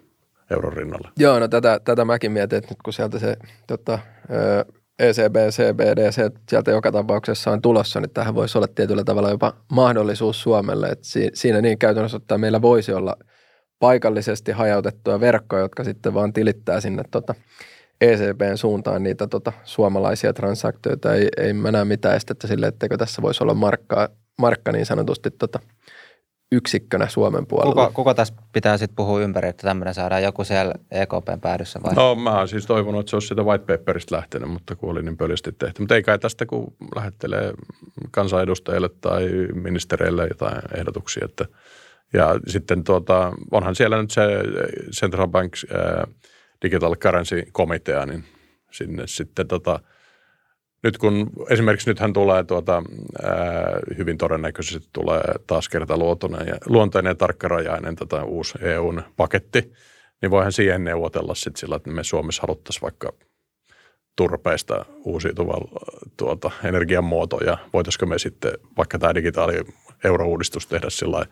euron rinnalle. Joo, no tätä, tätä mäkin mietin, että nyt kun sieltä se tota, ECB, CBD, se sieltä joka tapauksessa on tulossa, niin tähän voisi olla tietyllä tavalla jopa mahdollisuus Suomelle. Että siinä niin käytännössä että meillä voisi olla paikallisesti hajautettuja verkkoja, jotka sitten vaan tilittää sinne tota ECBn suuntaan niitä tota suomalaisia transaktioita. Ei, ei mä näe mitään estettä sille, etteikö tässä voisi olla markkaa, markka niin sanotusti tota yksikkönä Suomen puolella. Kuka, kuka tässä pitää sitten puhua ympäri, että tämmöinen saadaan joku siellä EKPn päädyssä vai? No mä oon siis toivonut, että se olisi sitä white paperista lähtenyt, mutta kun oli niin pölysti tehty. Mutta ei kai tästä, kun lähettelee kansanedustajille tai ministereille jotain ehdotuksia. Että, ja sitten tuota, onhan siellä nyt se Central Banks äh, Digital Currency Komitea, niin sinne sitten tota, nyt kun esimerkiksi nythän tulee tuota, ää, hyvin todennäköisesti tulee taas kertaluontoinen ja, luontainen ja tarkkarajainen tota, uusi EUn paketti, niin voihan siihen neuvotella sitten sillä, että me Suomessa haluttaisiin vaikka turpeista uusiutuvan tuota, energiamuotoja. Voitaisiko me sitten vaikka tämä digitaali eurouudistus tehdä sillä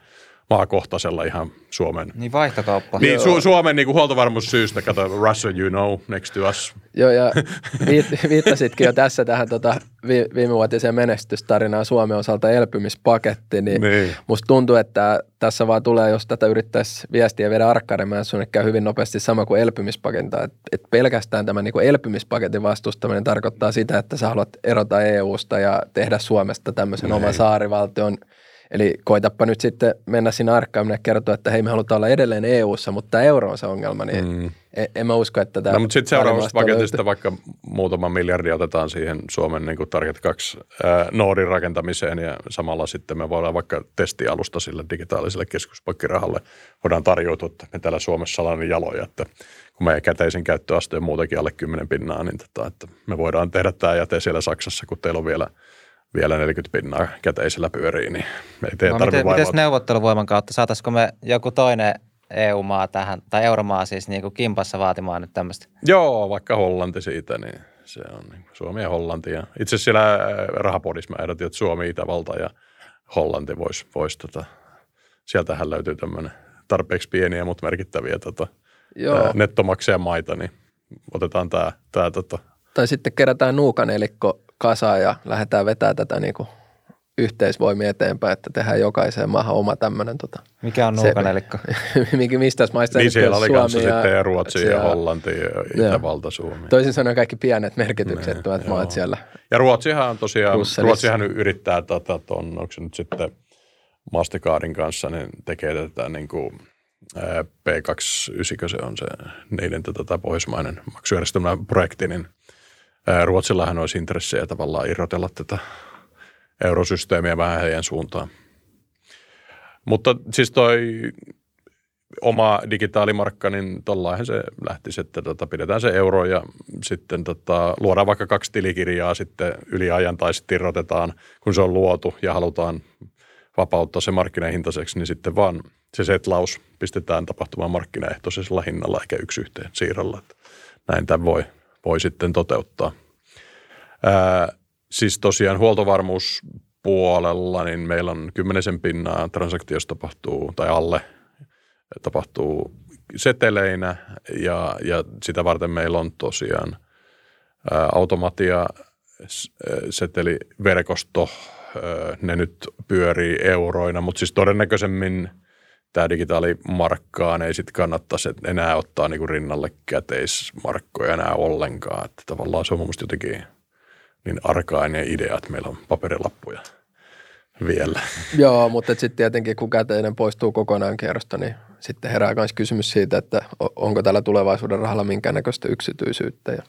maakohtaisella ihan Suomen. Niin vaihtokauppa. Niin, Su- Suomen niin huoltovarmuussyystä, kato Russia you know, next to us. Joo, ja viit- viittasitkin jo tässä tähän tota, vi- viimevuotiseen menestystarinaan Suomen osalta elpymispaketti, niin, niin. musta tuntuu, että tässä vaan tulee, jos tätä yrittäisi viestiä viedä arkkaremaan, sun käy hyvin nopeasti sama kuin elpymispakenta. Et, et pelkästään tämä niin elpymispaketin vastustaminen tarkoittaa sitä, että sä haluat erota EU-sta ja tehdä Suomesta tämmöisen niin. oman saarivaltion – Eli koitappa nyt sitten mennä sinne arkkaan ja kertoa, että hei me halutaan olla edelleen EU-ssa, mutta tämä euro on se ongelma, niin mm. en, en mä usko, että tämä... No, mutta sitten seuraavasta paketista löytyy. vaikka muutama miljardi otetaan siihen Suomen niin kuin Target 2 ää, Noodin rakentamiseen ja samalla sitten me voidaan vaikka testialusta sille digitaaliselle keskuspankkirahalle voidaan tarjoutua, että me täällä Suomessa ollaan niin jaloja, että kun meidän käteisen käyttöaste on muutenkin alle 10 pinnaa, niin tota, että me voidaan tehdä tämä jäte siellä Saksassa, kun teillä on vielä – vielä 40 pinnaa käteisellä pyörii, niin ei teidän no, miten, miten neuvotteluvoiman kautta, saataisiko me joku toinen EU-maa tähän, tai euromaa siis niin kuin kimpassa vaatimaan nyt tämmöistä? Joo, vaikka Hollanti siitä, niin se on niin Suomi ja Hollanti. Ja itse asiassa siellä rahapodissa mä ehdotin, että Suomi, Itävalta ja Hollanti voisi, vois, tota, sieltähän löytyy tämmöinen tarpeeksi pieniä, mutta merkittäviä tota, Joo. nettomaksajamaita, niin otetaan tämä, tämä tota, tai sitten kerätään nuukanelikko kasaan ja lähdetään vetämään tätä niin kuin yhteisvoimia eteenpäin, että tehdään jokaiseen maahan oma tämmöinen. Tota, Mikä on nuukanelikko? mistä maista niin siellä oli kanssa ja, sitten ja Ruotsi siellä, ja Hollanti ja Itävalta, Suomi. Toisin sanoen kaikki pienet merkityksettömät niin, maat siellä. Ja Ruotsihan tosiaan, Ruotsihan yrittää tota, ton, onko se nyt sitten Mastercardin kanssa, niin tekee tätä niin kuin P290, se on se niiden tota, pohjoismainen maksujärjestelmän projekti, niin – Ruotsillahan olisi intressejä tavallaan irrotella tätä eurosysteemiä vähän heidän suuntaan. Mutta siis toi oma digitaalimarkka, niin tollainhan se lähtisi, että tota, pidetään se euro ja sitten tota, luodaan vaikka kaksi tilikirjaa sitten yli ajan tai sitten irrotetaan, kun se on luotu ja halutaan vapauttaa se markkinahintaiseksi, niin sitten vaan se setlaus pistetään tapahtumaan markkinaehtoisella hinnalla eikä yksi yhteen siirrolla. Näin tämä voi voi sitten toteuttaa. Ää, siis tosiaan huoltovarmuuspuolella, niin meillä on kymmenisen pinnaa transaktiosta tapahtuu, tai alle tapahtuu seteleinä, ja, ja sitä varten meillä on tosiaan ää, automatia seteliverkosto, ne nyt pyörii euroina, mutta siis todennäköisemmin – tämä digitaalimarkkaan ei sitten kannattaisi enää ottaa niin kuin rinnalle käteismarkkoja enää ollenkaan. Että tavallaan se on mun jotenkin niin arkainen idea, että meillä on paperilappuja vielä. Joo, mutta sitten tietenkin kun käteinen poistuu kokonaan kierrosta, niin sitten herää myös kysymys siitä, että onko tällä tulevaisuuden rahalla minkäännäköistä yksityisyyttä. Ja...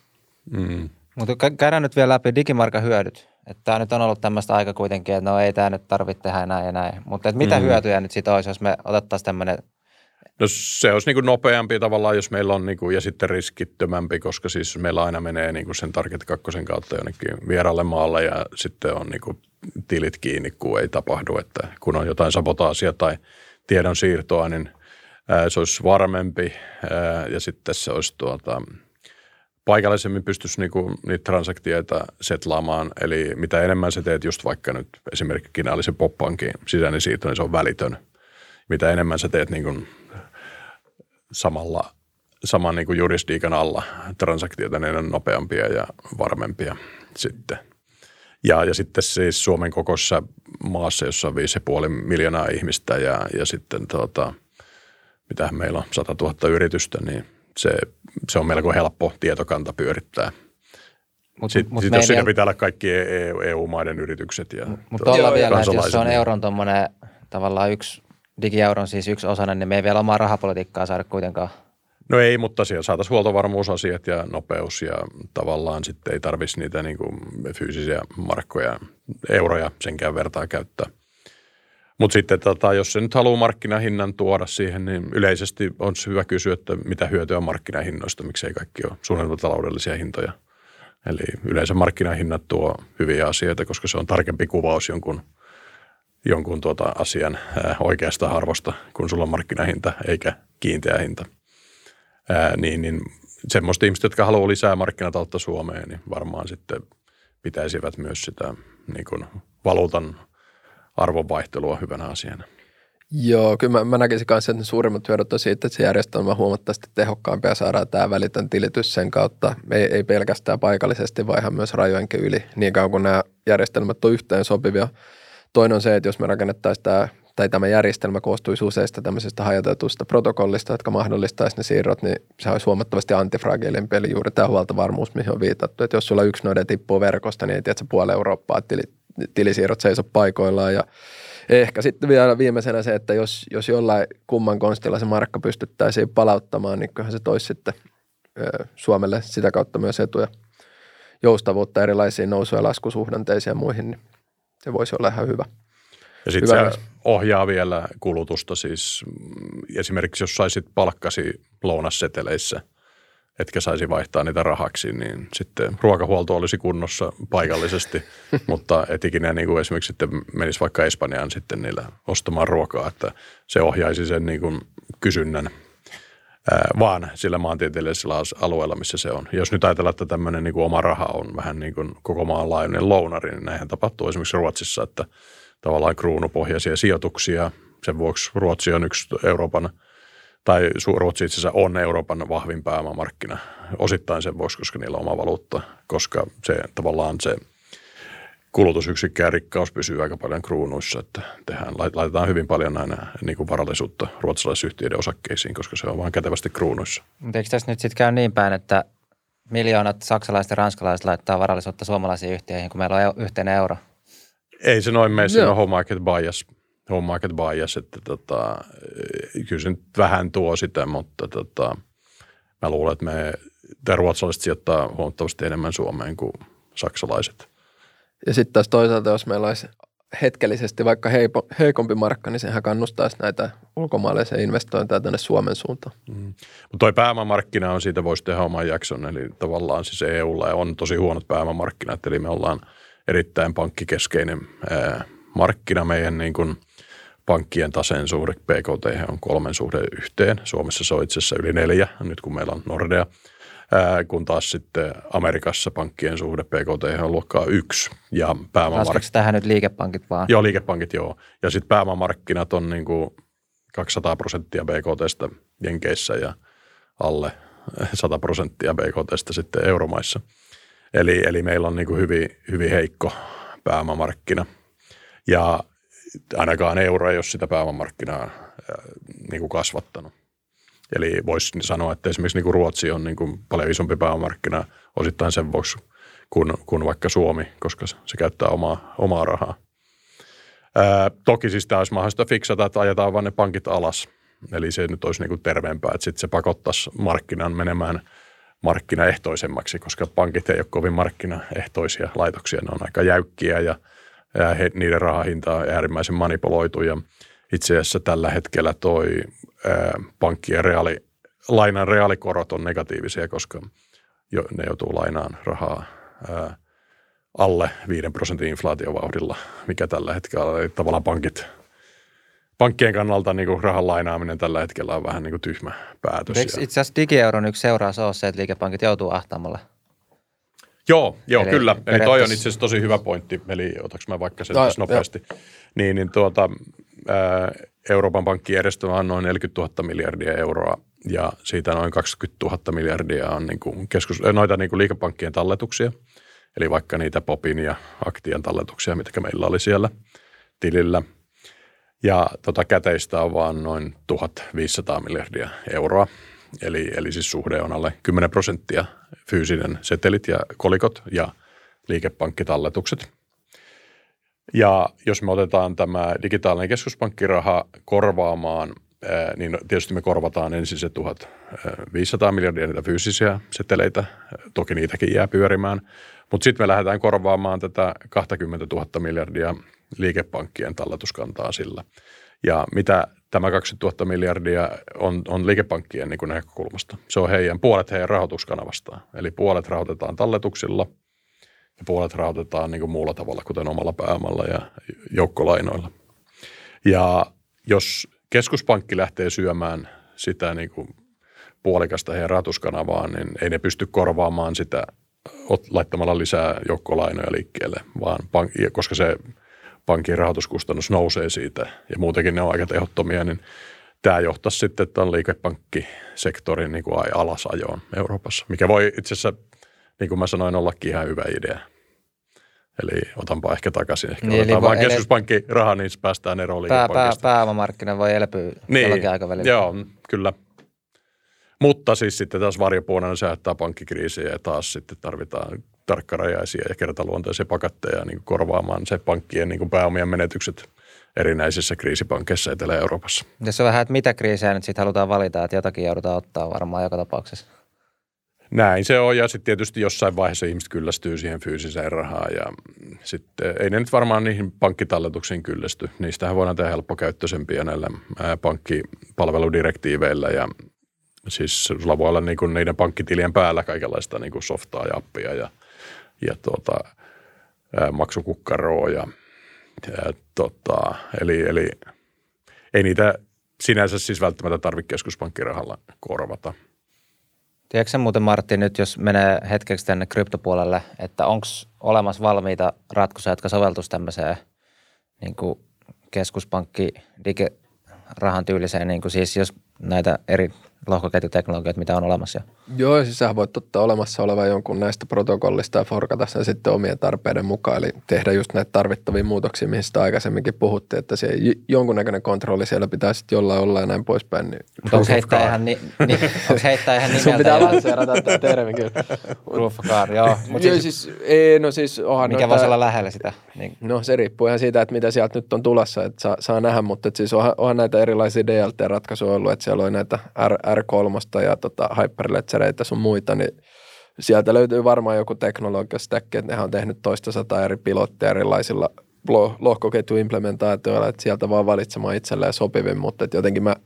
Mm. Mutta käydään nyt vielä läpi digimarkan hyödyt. Että tämä nyt on ollut tämmöistä aika kuitenkin, että no ei tämä nyt tarvitse tehdä näin ja näin. Mutta mitä mm. hyötyjä nyt siitä olisi, jos me otettaisiin tämmöinen No se olisi niin kuin nopeampi tavallaan, jos meillä on niin kuin, ja sitten riskittömämpi, koska siis meillä aina menee niin kuin sen Target 2 kautta jonnekin vieralle maalle ja sitten on niin kuin tilit kiinni, kun ei tapahdu, että kun on jotain sabotaasia tai tiedon siirtoa, niin se olisi varmempi ja sitten se olisi tuota, paikallisemmin pystyisi niinku niitä transaktioita setlaamaan. Eli mitä enemmän sä teet just vaikka nyt esimerkiksi kinaalisen poppankin sisäinen siirto, niin se on välitön. Mitä enemmän sä teet niinku samalla, saman niinku jurisdiikan alla transaktioita, niin ne on nopeampia ja varmempia sitten. Ja, ja sitten siis Suomen kokoisessa maassa, jossa on 5,5 miljoonaa ihmistä ja, ja sitten tuota, mitä meillä on, 100 000 yritystä, niin se, se on melko helppo tietokanta pyörittää. Mut, Sitten mut sit, jos siinä pitää olla kaikki EU-maiden e yritykset ja Mutta ollaan vielä, että jos se on euron tuommoinen tavallaan yksi, digieuron siis yksi osana, niin me ei vielä omaa rahapolitiikkaa saada kuitenkaan. No ei, mutta siellä saataisiin huoltovarmuusasiat ja nopeus ja tavallaan sitten ei tarvitsisi niitä niin kuin fyysisiä markkoja, euroja senkään vertaa käyttää – mutta sitten tota, jos se nyt haluaa markkinahinnan tuoda siihen, niin yleisesti on hyvä kysyä, että mitä hyötyä on markkinahinnoista, miksei kaikki ole suunnitelmataloudellisia hintoja. Eli yleensä markkinahinnat tuo hyviä asioita, koska se on tarkempi kuvaus jonkun, jonkun tuota asian oikeasta arvosta, kun sulla on markkinahinta eikä kiinteä hinta. Ää, niin, niin semmoista ihmistä, jotka haluaa lisää markkinataloutta Suomeen, niin varmaan sitten pitäisivät myös sitä niin kuin valuutan arvonvaihtelua hyvänä asiana. Joo, kyllä mä, mä näkisin myös, että suurimmat hyödyt on siitä, että se järjestelmä on huomattavasti tehokkaampi ja saadaan tämä välitön tilitys sen kautta. Ei, ei pelkästään paikallisesti, vaan ihan myös rajojenkin yli, niin kauan kuin nämä järjestelmät on yhteen sopivia. Toinen on se, että jos me rakennettaisiin tämä, tai tämä järjestelmä koostuisi useista tämmöisistä hajautetusta protokollista, jotka mahdollistaisi ne siirrot, niin se olisi huomattavasti antifragiilimpi, eli juuri tämä huoltovarmuus, mihin on viitattu. Että jos sulla yksi noide tippuu verkosta, niin ei tiedä, puoli Eurooppaa tili, tilisiirrot seiso paikoillaan ja Ehkä sitten vielä viimeisenä se, että jos, jos jollain kumman konstilla se markka pystyttäisiin palauttamaan, niin kyllähän se toisi sitten Suomelle sitä kautta myös etuja joustavuutta erilaisiin nousu- ja laskusuhdanteisiin ja muihin, niin se voisi olla ihan hyvä. Ja sitten se myös. ohjaa vielä kulutusta siis mm, esimerkiksi jos saisit palkkasi lounasseteleissä – etkä saisi vaihtaa niitä rahaksi, niin sitten ruokahuolto olisi kunnossa paikallisesti, mutta et ikinä niin kuin esimerkiksi sitten menisi vaikka Espanjaan sitten niillä ostamaan ruokaa, että se ohjaisi sen niin kuin kysynnän vaan sillä maantieteellisellä alueella, missä se on. Jos nyt ajatellaan, että tämmöinen niin kuin oma raha on vähän niin kuin koko maan laajuinen lounari, niin näinhän tapahtuu esimerkiksi Ruotsissa, että tavallaan kruunupohjaisia sijoituksia. Sen vuoksi Ruotsi on yksi Euroopan – tai Ruotsi itse asiassa on Euroopan vahvin pääomamarkkina. Osittain sen vuoksi, koska niillä on oma valuutta, koska se tavallaan se kulutusyksikkö ja rikkaus pysyy aika paljon kruunuissa, että tehdään, laitetaan hyvin paljon näin niin kuin varallisuutta ruotsalaisyhtiöiden osakkeisiin, koska se on vain kätevästi kruunuissa. Mutta eikö tässä nyt sitten käy niin päin, että miljoonat saksalaiset ja ranskalaiset laittaa varallisuutta suomalaisiin yhtiöihin, kun meillä on yhteinen euro? Ei se noin mene, siinä on home market bias home market bias, että tota, kyllä se nyt vähän tuo sitä, mutta tota, mä luulen, että me, tämä ruotsalaiset sijoittaa huomattavasti enemmän Suomeen kuin saksalaiset. Ja sitten taas toisaalta, jos meillä olisi hetkellisesti vaikka heipo, heikompi markka, niin sehän kannustaisi näitä ulkomaalaisia investointeja tänne Suomen suuntaan. Mm. Mutta toi pääomamarkkina on, siitä voisi tehdä oman jakson, eli tavallaan siis EUlla on tosi huonot pääomamarkkinat, eli me ollaan erittäin pankkikeskeinen ää, markkina meidän niin kuin – pankkien taseen suhde PKT on kolmen suhde yhteen. Suomessa se on itse asiassa yli neljä, nyt kun meillä on Nordea. Ää, kun taas sitten Amerikassa pankkien suhde PKT on luokkaa yksi. Ja pääomamark... tähän nyt liikepankit vaan? Joo, liikepankit joo. Ja sitten pääomamarkkinat on niin kuin 200 prosenttia BKTstä Jenkeissä ja alle 100 prosenttia BKTstä sitten euromaissa. Eli, eli meillä on niin kuin hyvin, hyvin heikko pääomamarkkina. Ja ainakaan euro ei ole sitä pääomamarkkinaa niin kuin kasvattanut. Eli voisi sanoa, että esimerkiksi niin kuin Ruotsi on niin kuin paljon isompi pääomamarkkina osittain sen vuoksi kuin, kuin vaikka Suomi, koska se käyttää omaa, omaa rahaa. Ää, toki siis tämä olisi mahdollista fiksata, että ajetaan vain ne pankit alas. Eli se nyt olisi niin kuin terveempää, että sitten se pakottaisi markkinan menemään markkinaehtoisemmaksi, koska pankit ei ole kovin markkinaehtoisia laitoksia. Ne on aika jäykkiä ja – ja he, niiden rahahinta on äärimmäisen manipuloitu ja itse asiassa tällä hetkellä toi ää, pankkien reaali, lainan reaalikorot on negatiivisia, koska jo, ne joutuu lainaan rahaa ää, alle 5 prosentin inflaatiovauhdilla, mikä tällä hetkellä on tavallaan pankit, pankkien kannalta niin kuin rahan lainaaminen tällä hetkellä on vähän niin kuin tyhmä päätös. Eikö itse asiassa digieuron yksi seuraus ole se, että liikepankit joutuu ahtaamalle? Joo, joo Eli kyllä. Eli toi on itse asiassa tosi hyvä pointti. Eli otaks mä vaikka sen no, tässä nopeasti. Jo. Niin, niin tuota, ää, Euroopan pankkijärjestelmä on noin 40 000 miljardia euroa ja siitä noin 20 000 miljardia on niin kuin keskus, noita niin kuin liikepankkien talletuksia. Eli vaikka niitä Popin ja Aktian talletuksia, mitkä meillä oli siellä tilillä. Ja tota käteistä on vaan noin 1500 miljardia euroa. Eli, eli siis suhde on alle 10 prosenttia fyysinen setelit ja kolikot ja liikepankkitalletukset. Ja jos me otetaan tämä digitaalinen keskuspankkiraha korvaamaan, niin tietysti me korvataan ensin se 1500 miljardia niitä fyysisiä seteleitä, toki niitäkin jää pyörimään, mutta sitten me lähdetään korvaamaan tätä 20 000 miljardia liikepankkien talletuskantaa sillä. Ja mitä tämä 2000 miljardia on, on liikepankkien niin kuin näkökulmasta. Se on heidän, puolet heidän rahoituskanavastaan. Eli puolet rahoitetaan talletuksilla ja puolet rahoitetaan niin kuin muulla tavalla, kuten omalla pääomalla ja joukkolainoilla. Ja jos keskuspankki lähtee syömään sitä niin kuin puolikasta heidän rahoituskanavaan, niin ei ne pysty korvaamaan sitä laittamalla lisää joukkolainoja liikkeelle, vaan pank- koska se pankin rahoituskustannus nousee siitä ja muutenkin ne on aika tehottomia, niin tämä johtaisi sitten tämän liikepankkisektorin niin kuin alasajoon Euroopassa, mikä voi itse asiassa, niin kuin mä sanoin, ollakin ihan hyvä idea. Eli otanpa ehkä takaisin. Ehkä niin, otetaan vain keskuspankki raha, niin päästään eroon pää, pää, Pääomamarkkina voi elpyä niin, jollakin aikavälillä. Joo, kyllä. Mutta siis sitten taas varjopuolena se aiheuttaa pankkikriisiä ja taas sitten tarvitaan tarkkarajaisia ja kertaluonteisia pakatteja niin korvaamaan se pankkien niin pääomien menetykset erinäisissä kriisipankkeissa Etelä-Euroopassa. Ja se on vähän, että mitä kriisejä nyt sitten halutaan valita, että jotakin joudutaan ottaa varmaan joka tapauksessa. Näin se on ja sitten tietysti jossain vaiheessa ihmiset kyllästyy siihen fyysiseen rahaan ja sitten ei ne nyt varmaan niihin pankkitalletuksiin kyllästy. Niistähän voidaan tehdä helppokäyttöisempiä näillä pankkipalveludirektiiveillä ja siis sulla voi olla niin kuin niiden pankkitilien päällä kaikenlaista niin kuin softaa ja appia ja, ja tuota, maksukukkaroa ja, ja tota, eli, eli ei niitä sinänsä siis välttämättä tarvitse keskuspankkirahalla korvata. Tiedätkö muuten Martti nyt, jos menee hetkeksi tänne kryptopuolelle, että onko olemassa valmiita ratkaisuja, jotka soveltuisi tämmöiseen niin kuin keskuspankki digirahan tyyliseen, niin kuin siis jos näitä eri lohkoketjuteknologioita, mitä on olemassa Joo, siis sä voit ottaa olemassa oleva jonkun näistä protokollista ja forkata sen sitten omien tarpeiden mukaan, eli tehdä just näitä tarvittavia muutoksia, mihin sitä aikaisemminkin puhuttiin, että se jonkunnäköinen kontrolli siellä pitää sitten jollain olla ja näin poispäin. Niin onko heittää ihan, ni, ni, heittää ihan nimeltä? Sun pitää lanseerata tämä termi kyllä. Of card, joo. Mut joo, siis, siis, ei, no siis onhan Mikä voisi olla lähellä sitä? Niin. No se riippuu ihan siitä, että mitä sieltä nyt on tulossa, että saa, saa nähdä, mutta siis onhan, onhan näitä erilaisia DLT-ratkaisuja ollut, että siellä oli näitä R, R3 ja tota, Hyperledgereitä sun muita, niin sieltä löytyy varmaan joku teknologiastäkki, että nehän on tehnyt toista sataa eri pilotteja erilaisilla lohkoketjuimplementaatioilla, että sieltä vaan valitsemaan itselleen sopivin, mutta että jotenkin mä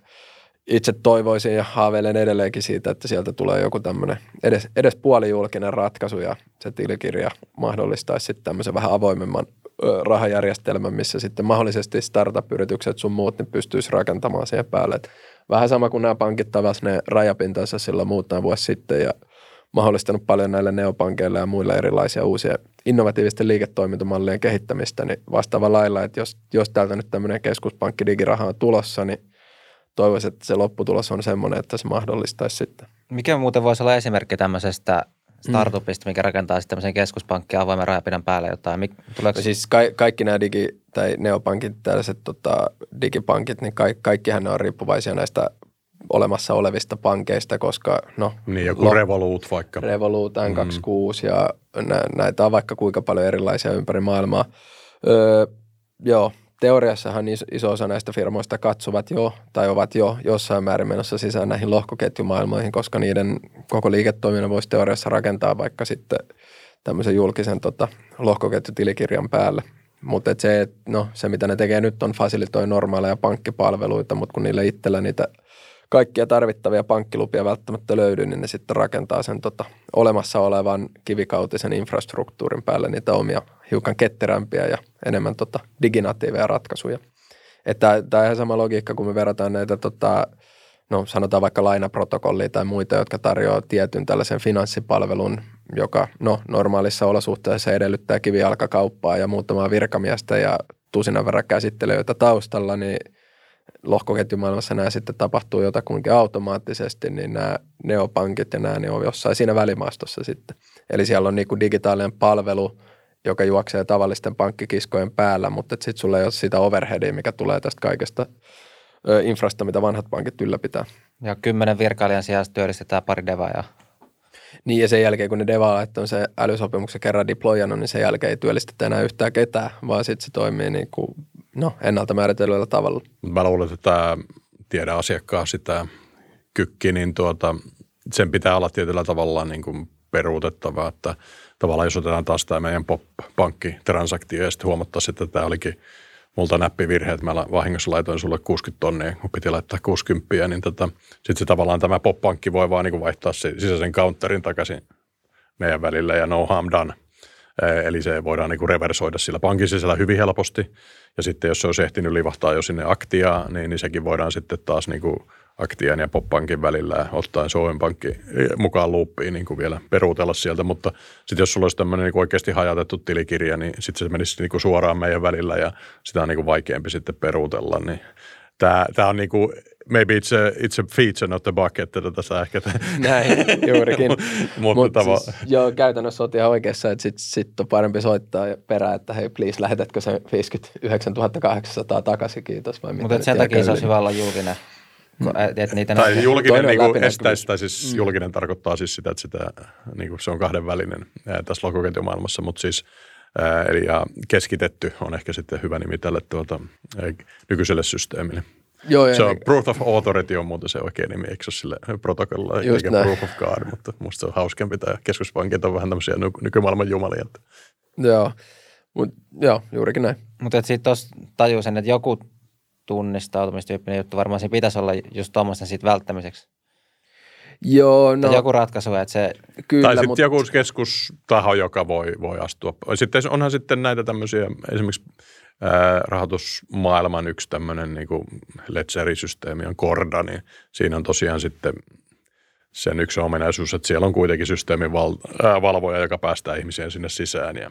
itse toivoisin ja haaveilen edelleenkin siitä, että sieltä tulee joku tämmöinen edes, edes puolijulkinen ratkaisu ja se tilikirja mahdollistaisi sitten tämmöisen vähän avoimemman rahajärjestelmän, missä sitten mahdollisesti startup-yritykset sun muut niin pystyisi rakentamaan siihen päälle. Et vähän sama kuin nämä pankit tavas ne rajapintansa silloin muutama vuosi sitten ja mahdollistanut paljon näille neopankeille ja muille erilaisia uusia innovatiivisten liiketoimintamallien kehittämistä, niin vastaava lailla, että jos, jos täältä nyt tämmöinen keskuspankki digiraha on tulossa, niin toivoisin, että se lopputulos on semmoinen, että se mahdollistaisi sitten. Mikä muuten voisi olla esimerkki tämmöisestä startupista, mikä rakentaa sitten tämmöisen keskuspankkin avoimen rajapinnan päälle jotain. Mik, tuleeko... siis ka- kaikki nämä digi- tai neopankit, tällaiset tota, digipankit, niin ka- kaikkihan ne on riippuvaisia näistä olemassa olevista pankeista, koska no... Niin, joku lo- Revolut vaikka. Revolut, N26 mm. ja nä- näitä on vaikka kuinka paljon erilaisia ympäri maailmaa. Öö, joo, teoriassahan iso osa näistä firmoista katsovat jo tai ovat jo jossain määrin menossa sisään näihin lohkoketjumaailmoihin, koska niiden koko liiketoiminnan voisi teoriassa rakentaa vaikka sitten tämmöisen julkisen tota, lohkoketjutilikirjan päälle. Mutta se, no, se, mitä ne tekee nyt, on fasilitoi normaaleja pankkipalveluita, mutta kun niille itsellä niitä kaikkia tarvittavia pankkilupia välttämättä löydy, niin ne sitten rakentaa sen tota, olemassa olevan kivikautisen infrastruktuurin päälle niitä omia hiukan ketterämpiä ja enemmän tota, diginatiiveja ratkaisuja. Tämä on ihan sama logiikka, kun me verrataan näitä tota, no sanotaan vaikka lainaprotokollia tai muita, jotka tarjoaa tietyn tällaisen finanssipalvelun, joka no normaalissa olosuhteissa edellyttää kivijalkakauppaa ja muutamaa virkamiestä ja tusinan verran käsittelijöitä taustalla, niin lohkoketjumaailmassa nämä sitten tapahtuu jotakuinkin automaattisesti, niin nämä neopankit ja nämä ne on jossain siinä välimaastossa sitten. Eli siellä on niin kuin digitaalinen palvelu, joka juoksee tavallisten pankkikiskojen päällä, mutta sitten sulla ei ole sitä overheadia, mikä tulee tästä kaikesta infrasta, mitä vanhat pankit ylläpitää. Ja kymmenen virkailijan sijaan työllistetään pari devaa niin ja sen jälkeen, kun ne devaa, että on se älysopimuksen kerran deployannut, niin sen jälkeen ei työllistetä enää yhtään ketään, vaan sitten se toimii niin kuin, no, ennalta määritellyllä tavalla. Mä luulen, että tämä tiedä asiakkaa sitä kykki, niin tuota, sen pitää olla tietyllä tavalla niin kuin peruutettava, että tavallaan jos otetaan taas tämä meidän pop-pankkitransaktio ja sitten huomattaisiin, että tämä olikin multa näppivirhe, että mä vahingossa laitoin sulle 60 tonnia, kun piti laittaa 60, niin tota, sitten se tavallaan tämä poppankki voi vaan niin vaihtaa se sisäisen counterin takaisin meidän välillä ja no harm done. Eli se voidaan niin kuin reversoida sillä pankin sisällä hyvin helposti. Ja sitten jos se olisi ehtinyt livahtaa jo sinne aktiaan, niin, niin sekin voidaan sitten taas niin kuin Aktian ja Poppankin välillä ottaen Suomen Pankki mukaan luuppiin niin kuin vielä peruutella sieltä, mutta sitten jos sulla olisi tämmöinen niin oikeasti hajatettu tilikirja, niin sitten se menisi niin kuin suoraan meidän välillä ja sitä on niin kuin vaikeampi sitten peruutella, niin tämä, tämä on niin kuin, maybe it's a, it's a feature, not a bug, että tässä ehkä... Näin, juurikin. mutta Mut tavo- siis, joo, käytännössä olet ihan oikeassa, että sitten sit on parempi soittaa perään, että hei, please, lähetätkö se 59 800 takaisin, kiitos. Mutta sen takia se olisi hyvä olla julkinen Mm. Et niitä tai julkinen niin kuin estäisi, tai siis mm. julkinen tarkoittaa siis sitä, että sitä, niin kuin se on kahdenvälinen ää, tässä lohkoketjumaailmassa, mutta siis ää, eli ja keskitetty on ehkä sitten hyvä nimi tälle tuota, ää, nykyiselle systeemille. Joo, se on niin. Proof of Authority on muuten se oikein nimi, eikö se sille protokolla, eikä näin. Proof of Card, mutta musta se on hauskempi. Tämä keskuspankit on vähän tämmöisiä nykymaailman jumalia. Joo, mut, joo juurikin näin. Mutta sitten tuossa tajusin, että joku tunnistautumistyyppinen juttu varmaan siinä pitäisi olla just tuommoisen siitä välttämiseksi. Joo, no. Tai joku ratkaisu, että se... Kyllä, tai sitten mutta... joku keskustaho, joka voi, voi astua. Sitten onhan sitten näitä tämmöisiä, esimerkiksi rahoitusmaailman yksi tämmöinen niin ledgerisysteemi on Korda, niin siinä on tosiaan sitten sen yksi ominaisuus, että siellä on kuitenkin systeemin val, ää, valvoja, joka päästää ihmisiä sinne sisään ja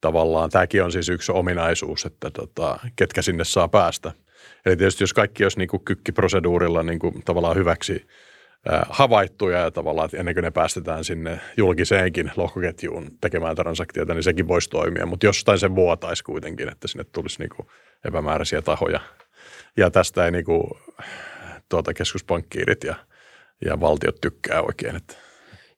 tavallaan tämäkin on siis yksi ominaisuus, että tota, ketkä sinne saa päästä. Eli tietysti jos kaikki olisi niin kuin kykkiproseduurilla niin kuin tavallaan hyväksi havaittuja ja tavallaan, että ennen kuin ne päästetään sinne julkiseenkin lohkoketjuun tekemään transaktioita, niin sekin voisi toimia. Mutta jostain se vuotaisi kuitenkin, että sinne tulisi niin kuin epämääräisiä tahoja. Ja tästä ei niin kuin, tuota, keskuspankkiirit ja, ja valtiot tykkää oikein. Että.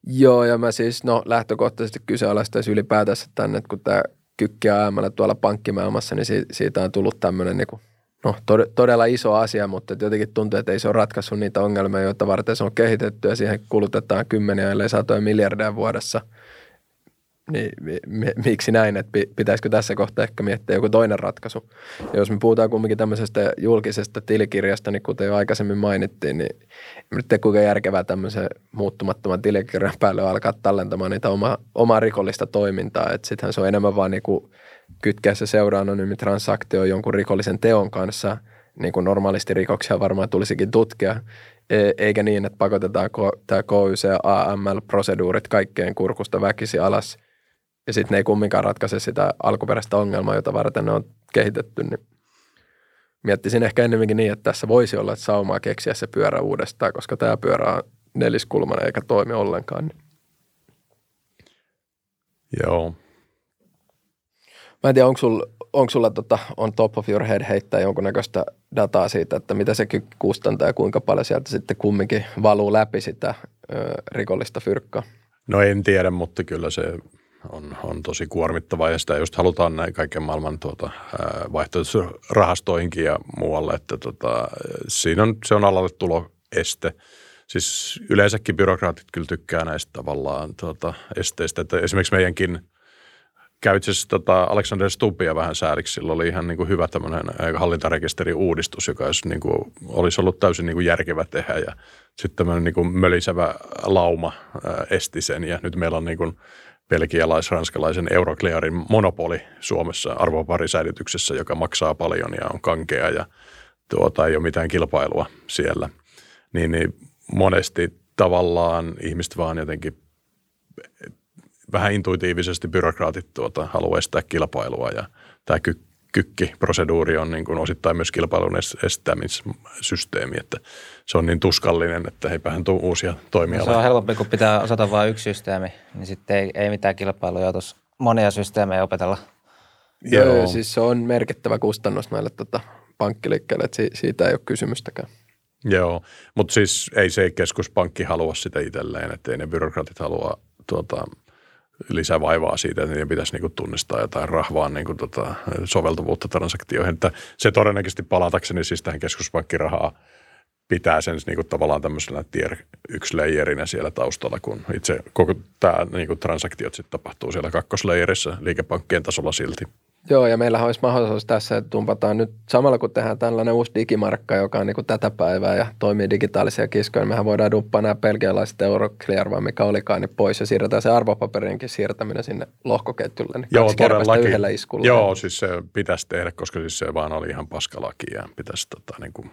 Joo, ja mä siis no, lähtökohtaisesti kyseenalaistaisin ylipäätänsä tänne, että kun tämä kykkiä ajamalla tuolla pankkimaailmassa, niin siitä on tullut tämmöinen niin no, tod- todella iso asia, mutta jotenkin tuntuu, että ei se ole ratkaissut niitä ongelmia, joita varten se on kehitetty ja siihen kulutetaan kymmeniä ellei satoja miljardeja vuodessa. Niin mi- miksi näin, että pitäisikö tässä kohtaa ehkä miettiä joku toinen ratkaisu. Ja jos me puhutaan kumminkin tämmöisestä julkisesta tilikirjasta, niin kuten jo aikaisemmin mainittiin, niin nyt kuinka järkevää tämmöisen muuttumattoman tilikirjan päälle alkaa tallentamaan niitä oma, omaa rikollista toimintaa. Että sittenhän se on enemmän vaan niin kuin kytkeä se seuraa anonyymi transaktio jonkun rikollisen teon kanssa, niin kuin normaalisti rikoksia varmaan tulisikin tutkia, e, eikä niin, että pakotetaan tämä KYC ja AML-proseduurit kaikkeen kurkusta väkisi alas, ja sitten ne ei kumminkaan ratkaise sitä alkuperäistä ongelmaa, jota varten ne on kehitetty, niin miettisin ehkä ennemminkin niin, että tässä voisi olla että saumaa keksiä se pyörä uudestaan, koska tämä pyörä on neliskulmanen eikä toimi ollenkaan. Niin. Joo, Mä en tiedä, onko sulla, onko sulla tota, on top of your head heittää jonkunnäköistä dataa siitä, että mitä se kustantaa ja kuinka paljon sieltä sitten kumminkin valuu läpi sitä ö, rikollista fyrkkaa? No en tiedä, mutta kyllä se on, on tosi kuormittavaa ja sitä just halutaan näin kaiken maailman tuota, vaihtoehtoisrahastoihinkin ja muualle, että tota, siinä on, se on alalle tuloeste. Siis yleensäkin byrokraatit kyllä tykkää näistä tavallaan tuota, esteistä, että esimerkiksi meidänkin – käy itse asiassa tota Alexander Stubbia vähän sääliksi. Sillä oli ihan niin kuin hyvä tämmöinen hallintarekisterin uudistus, joka olisi, niin kuin, olisi ollut täysin niin kuin järkevä tehdä. Ja sitten tämmöinen niin kuin mölisevä lauma ää, esti sen. Ja nyt meillä on niin kuin belgialais-ranskalaisen Euroclearin monopoli Suomessa arvoparisäilytyksessä, joka maksaa paljon ja on kankea ja tuota, ei ole mitään kilpailua siellä. Niin, niin monesti tavallaan ihmiset vaan jotenkin vähän intuitiivisesti byrokraatit tuota, haluaa estää kilpailua ja tämä ky- kykkiproseduuri on niin kuin osittain myös kilpailun estämissysteemi, että se on niin tuskallinen, että eipähän tule uusia toimialoja. No se on helpompi, kun pitää osata vain yksi systeemi, niin sitten ei, ei mitään kilpailuja tuossa monia systeemejä opetella. Joo, Joo, siis se on merkittävä kustannus näille tota, pankkiliikkeelle, että siitä ei ole kysymystäkään. Joo, mutta siis ei se keskuspankki halua sitä itselleen, että ei ne byrokraatit halua tuota, lisävaivaa siitä, että niiden pitäisi niin tunnistaa jotain rahvaa niin tota, soveltuvuutta transaktioihin. Että se todennäköisesti palatakseni siis tähän keskuspankkirahaa pitää sen niin kuin tavallaan tämmöisellä tier yksi leijerinä siellä taustalla, kun itse koko tämä niin kuin transaktiot sitten tapahtuu siellä kakkosleijerissä liikepankkien tasolla silti. Joo, ja meillähän olisi mahdollisuus tässä, että tumpataan nyt samalla kun tehdään tällainen uusi digimarkka, joka on niin kuin tätä päivää ja toimii digitaalisia kiskoja, niin mehän voidaan duppaa nämä belgialaiset Euroclear, vai mikä olikaan, niin pois ja siirretään se arvopaperinkin siirtäminen sinne lohkoketjulle. Niin Joo, todellakin. yhdellä iskulla. Joo, siis se pitäisi tehdä, koska siis se vaan oli ihan paskalaki ja pitäisi tota, niin kuin,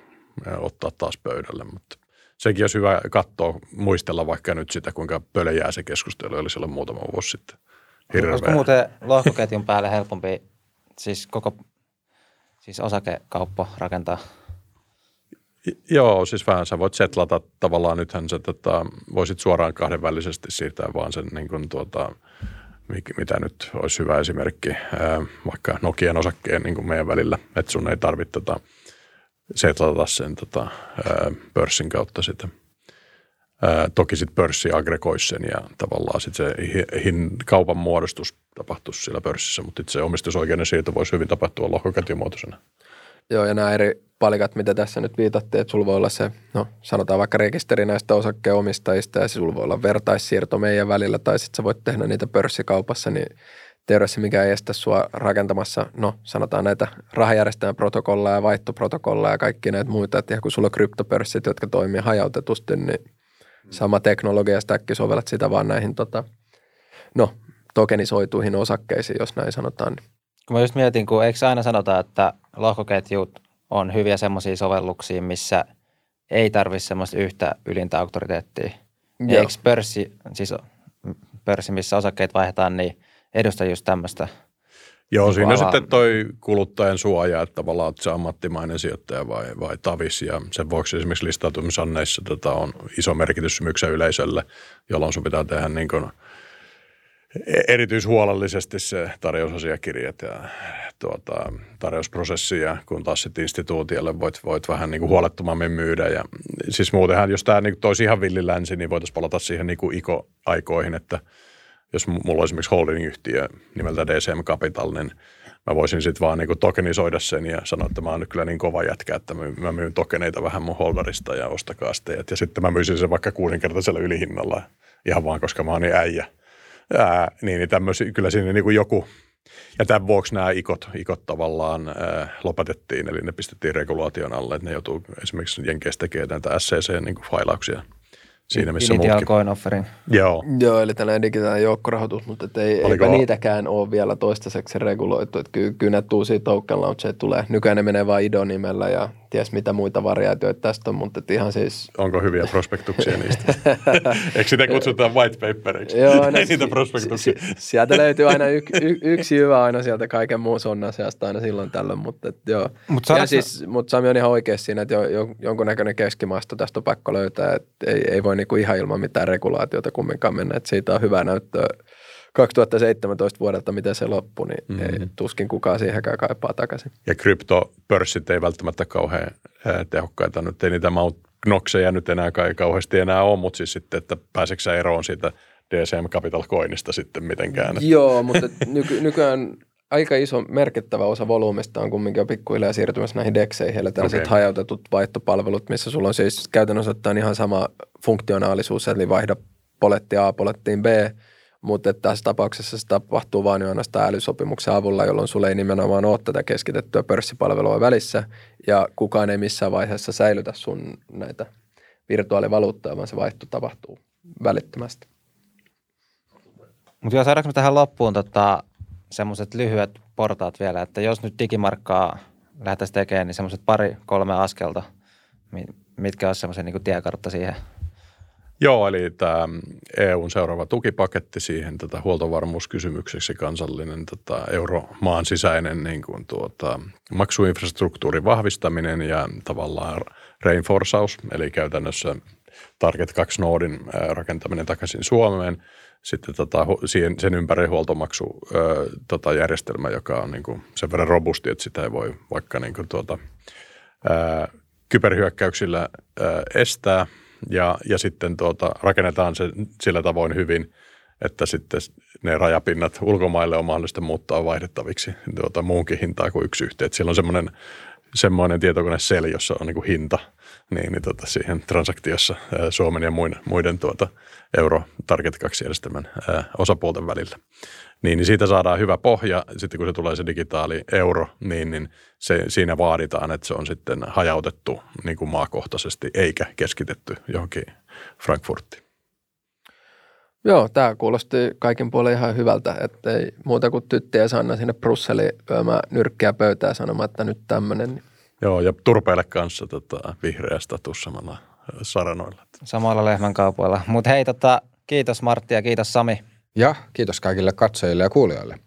ottaa taas pöydälle, mutta sekin olisi hyvä katsoa, muistella vaikka nyt sitä, kuinka pölejää se keskustelu oli silloin muutama vuosi sitten. Hirveä. Olisiko muuten lohkoketjun päälle helpompi siis koko siis osakekauppa rakentaa? Joo, siis vähän sä voit setlata tavallaan, nythän sä tota, voisit suoraan kahdenvälisesti siirtää vaan sen niin kuin tuota, mitä nyt olisi hyvä esimerkki, vaikka Nokian osakkeen niin kuin meidän välillä, että sun ei tarvitse tota, setlata sen tota, pörssin kautta sitä. Toki sitten pörssi aggregoi sen ja tavallaan sit se hin, kaupan muodostus tapahtuisi siellä pörssissä, mutta itse omistusoikeuden siirto voisi hyvin tapahtua lohkoketjumuotoisena. Joo, ja nämä eri palikat, mitä tässä nyt viitattiin, että sulla voi olla se, no sanotaan vaikka rekisteri näistä osakkeenomistajista ja sulla voi olla vertaissiirto meidän välillä, tai sitten sä voit tehdä niitä pörssikaupassa, niin teoriassa mikä ei estä sua rakentamassa, no sanotaan näitä rahajärjestelmän protokolleja, vaihtoprotokolleja ja kaikki näitä muita, että kun sulla on kryptopörssit, jotka toimii hajautetusti, niin sama teknologia stäkki sovellat sitä vaan näihin tota, no, tokenisoituihin osakkeisiin, jos näin sanotaan. Kun mä just mietin, kun eikö aina sanota, että lohkoketjut on hyviä semmoisia sovelluksia, missä ei tarvitse semmoista yhtä ylintä auktoriteettia. Eikö pörssi, siis pörssi, missä osakkeet vaihdetaan, niin edustaa just tämmöistä Joo, niin siinä on sitten toi kuluttajan suoja, että tavallaan että se ammattimainen sijoittaja vai, vai tavis. Ja sen vuoksi esimerkiksi listautumisanneissa tota on iso merkitys myksen yleisölle, jolloin sun pitää tehdä niin kuin erityishuolellisesti se tarjousasiakirjat ja tuota, tarjousprosessi ja kun taas sitten instituutiolle voit, voit vähän niin kuin huolettomammin myydä. Ja, siis muutenhan, jos tämä niin toisi ihan villilänsi, niin voitaisiin palata siihen niin kuin iko-aikoihin, että – jos mulla on esimerkiksi holding-yhtiö nimeltä DCM Capital, niin mä voisin sitten vaan niin tokenisoida sen ja sanoa, että mä oon nyt kyllä niin kova jätkä, että mä myyn tokeneita vähän mun holderista ja ostakaa sitten. Ja sitten mä myisin sen vaikka kuusinkertaisella ylihinnalla ihan vaan, koska mä oon niin äijä. Ää, niin, niin tämmöisiä, kyllä siinä niin kuin joku, ja tämän vuoksi nämä ikot, ikot tavallaan ää, lopetettiin, eli ne pistettiin regulaation alle, että ne joutuu esimerkiksi Jenkeistä tekemään näitä SCC-failauksia niin siinä missä Initial muutkin. coin offering. Joo. Joo, eli tällainen digitaalinen joukkorahoitus, mutta et ei, eipä niitäkään ole vielä toistaiseksi reguloitu. Että kyllä, kyllä näitä uusia token launcheja tulee. Nykyään ne menee vain IDO-nimellä ja ties mitä muita variaatioita tästä on, mutta ihan siis... Onko hyviä prospektuksia niistä? Eikö sitä kutsutaan white paperiksi? Joo, no, ei niitä prospektuksia. sieltä löytyy aina y, y, yksi hyvä aina sieltä kaiken muun sonnan seasta aina silloin tällöin, mutta et, joo. Mut ja siis, mutta Sami on ihan oikeassa siinä, että jo, jo, jonkunnäköinen keskimaasto tästä on pakko löytää, että ei, ei voi niinku ihan ilman mitään regulaatiota kumminkaan mennä, että siitä on hyvä näyttöä 2017 vuodelta, miten se loppui, niin mm-hmm. ei, tuskin kukaan siihenkään kaipaa takaisin. Ja kryptopörssit ei välttämättä kauhean tehokkaita. Nyt ei niitä Mount Knoxeja nyt enää kai kauheasti enää ole, mutta siis sitten, että pääseekö eroon siitä DCM Capital Coinista sitten mitenkään? Joo, mutta nyky- nykyään aika iso merkittävä osa volyymista on kumminkin jo pikkuhiljaa siirtymässä näihin DEXeihin, eli tällaiset okay. hajautetut vaihtopalvelut, missä sulla on siis käytännössä ottaen ihan sama funktionaalisuus, eli vaihda poletti A polettiin B, mutta tässä tapauksessa se tapahtuu vain ainoastaan älysopimuksen avulla, jolloin sulle ei nimenomaan ole tätä keskitettyä pörssipalvelua välissä ja kukaan ei missään vaiheessa säilytä sun näitä virtuaalivaluuttoja, vaan se vaihto tapahtuu välittömästi. Mutta jos saadaanko tähän loppuun tota, semmoiset lyhyet portaat vielä, että jos nyt digimarkkaa lähdettäisiin tekemään, niin semmoiset pari, kolme askelta, mitkä olisi semmoisen niin tiekartta siihen – Joo, eli tämä EUn seuraava tukipaketti siihen tätä huoltovarmuuskysymykseksi kansallinen tätä euromaan sisäinen niin kuin tuota, maksuinfrastruktuurin vahvistaminen ja tavallaan reinforsaus, eli käytännössä Target 2 Nodin rakentaminen takaisin Suomeen. Sitten tota, siihen, sen ympäri huoltomaksu tota, järjestelmä, joka on niin kuin sen verran robusti, että sitä ei voi vaikka niin kuin tuota, ää, kyberhyökkäyksillä ää, estää – ja, ja sitten tuota, rakennetaan se sillä tavoin hyvin, että sitten ne rajapinnat ulkomaille on mahdollista muuttaa vaihdettaviksi tuota, muunkin hintaa kuin yksi yhteen. Siellä on semmoinen, semmoinen tietokone seli, jossa on niin kuin hinta niin, niin tota, siihen transaktiossa ää, Suomen ja muiden, muiden tuota, euro Target 2 järjestelmän osapuolten välillä. Niin, niin siitä saadaan hyvä pohja. Sitten kun se tulee se digitaali euro, niin, niin se, siinä vaaditaan, että se on sitten hajautettu niin kuin maakohtaisesti eikä keskitetty johonkin Frankfurtiin. Joo, tämä kuulosti kaikin puolin ihan hyvältä, että ei muuta kuin tyttiä Sanna sinne Brusseliin lyömään nyrkkiä pöytää sanomaan, että nyt tämmöinen. Joo, ja turpeille kanssa tota, vihreä status samalla saranoilla. Samalla lehmän kaupoilla. Mutta hei, tota, kiitos Martti ja kiitos Sami. Ja kiitos kaikille katsojille ja kuulijoille.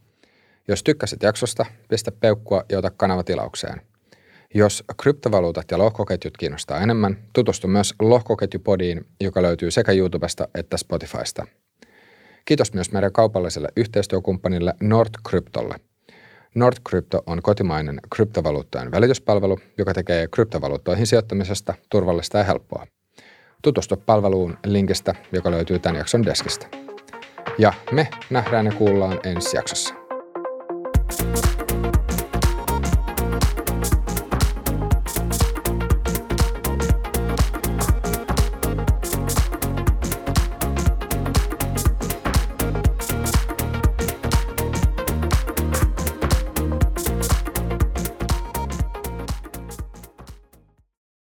Jos tykkäsit jaksosta, pistä peukkua ja ota kanava tilaukseen. Jos kryptovaluutat ja lohkoketjut kiinnostaa enemmän, tutustu myös lohkoketjupodiin, joka löytyy sekä YouTubesta että Spotifysta. Kiitos myös meidän kaupalliselle yhteistyökumppanille NordCryptolle. NordCrypto on kotimainen kryptovaluuttojen välityspalvelu, joka tekee kryptovaluuttoihin sijoittamisesta turvallista ja helppoa. Tutustu palveluun linkistä, joka löytyy tämän jakson deskistä. Ja me nähdään ja kuullaan ensi jaksossa.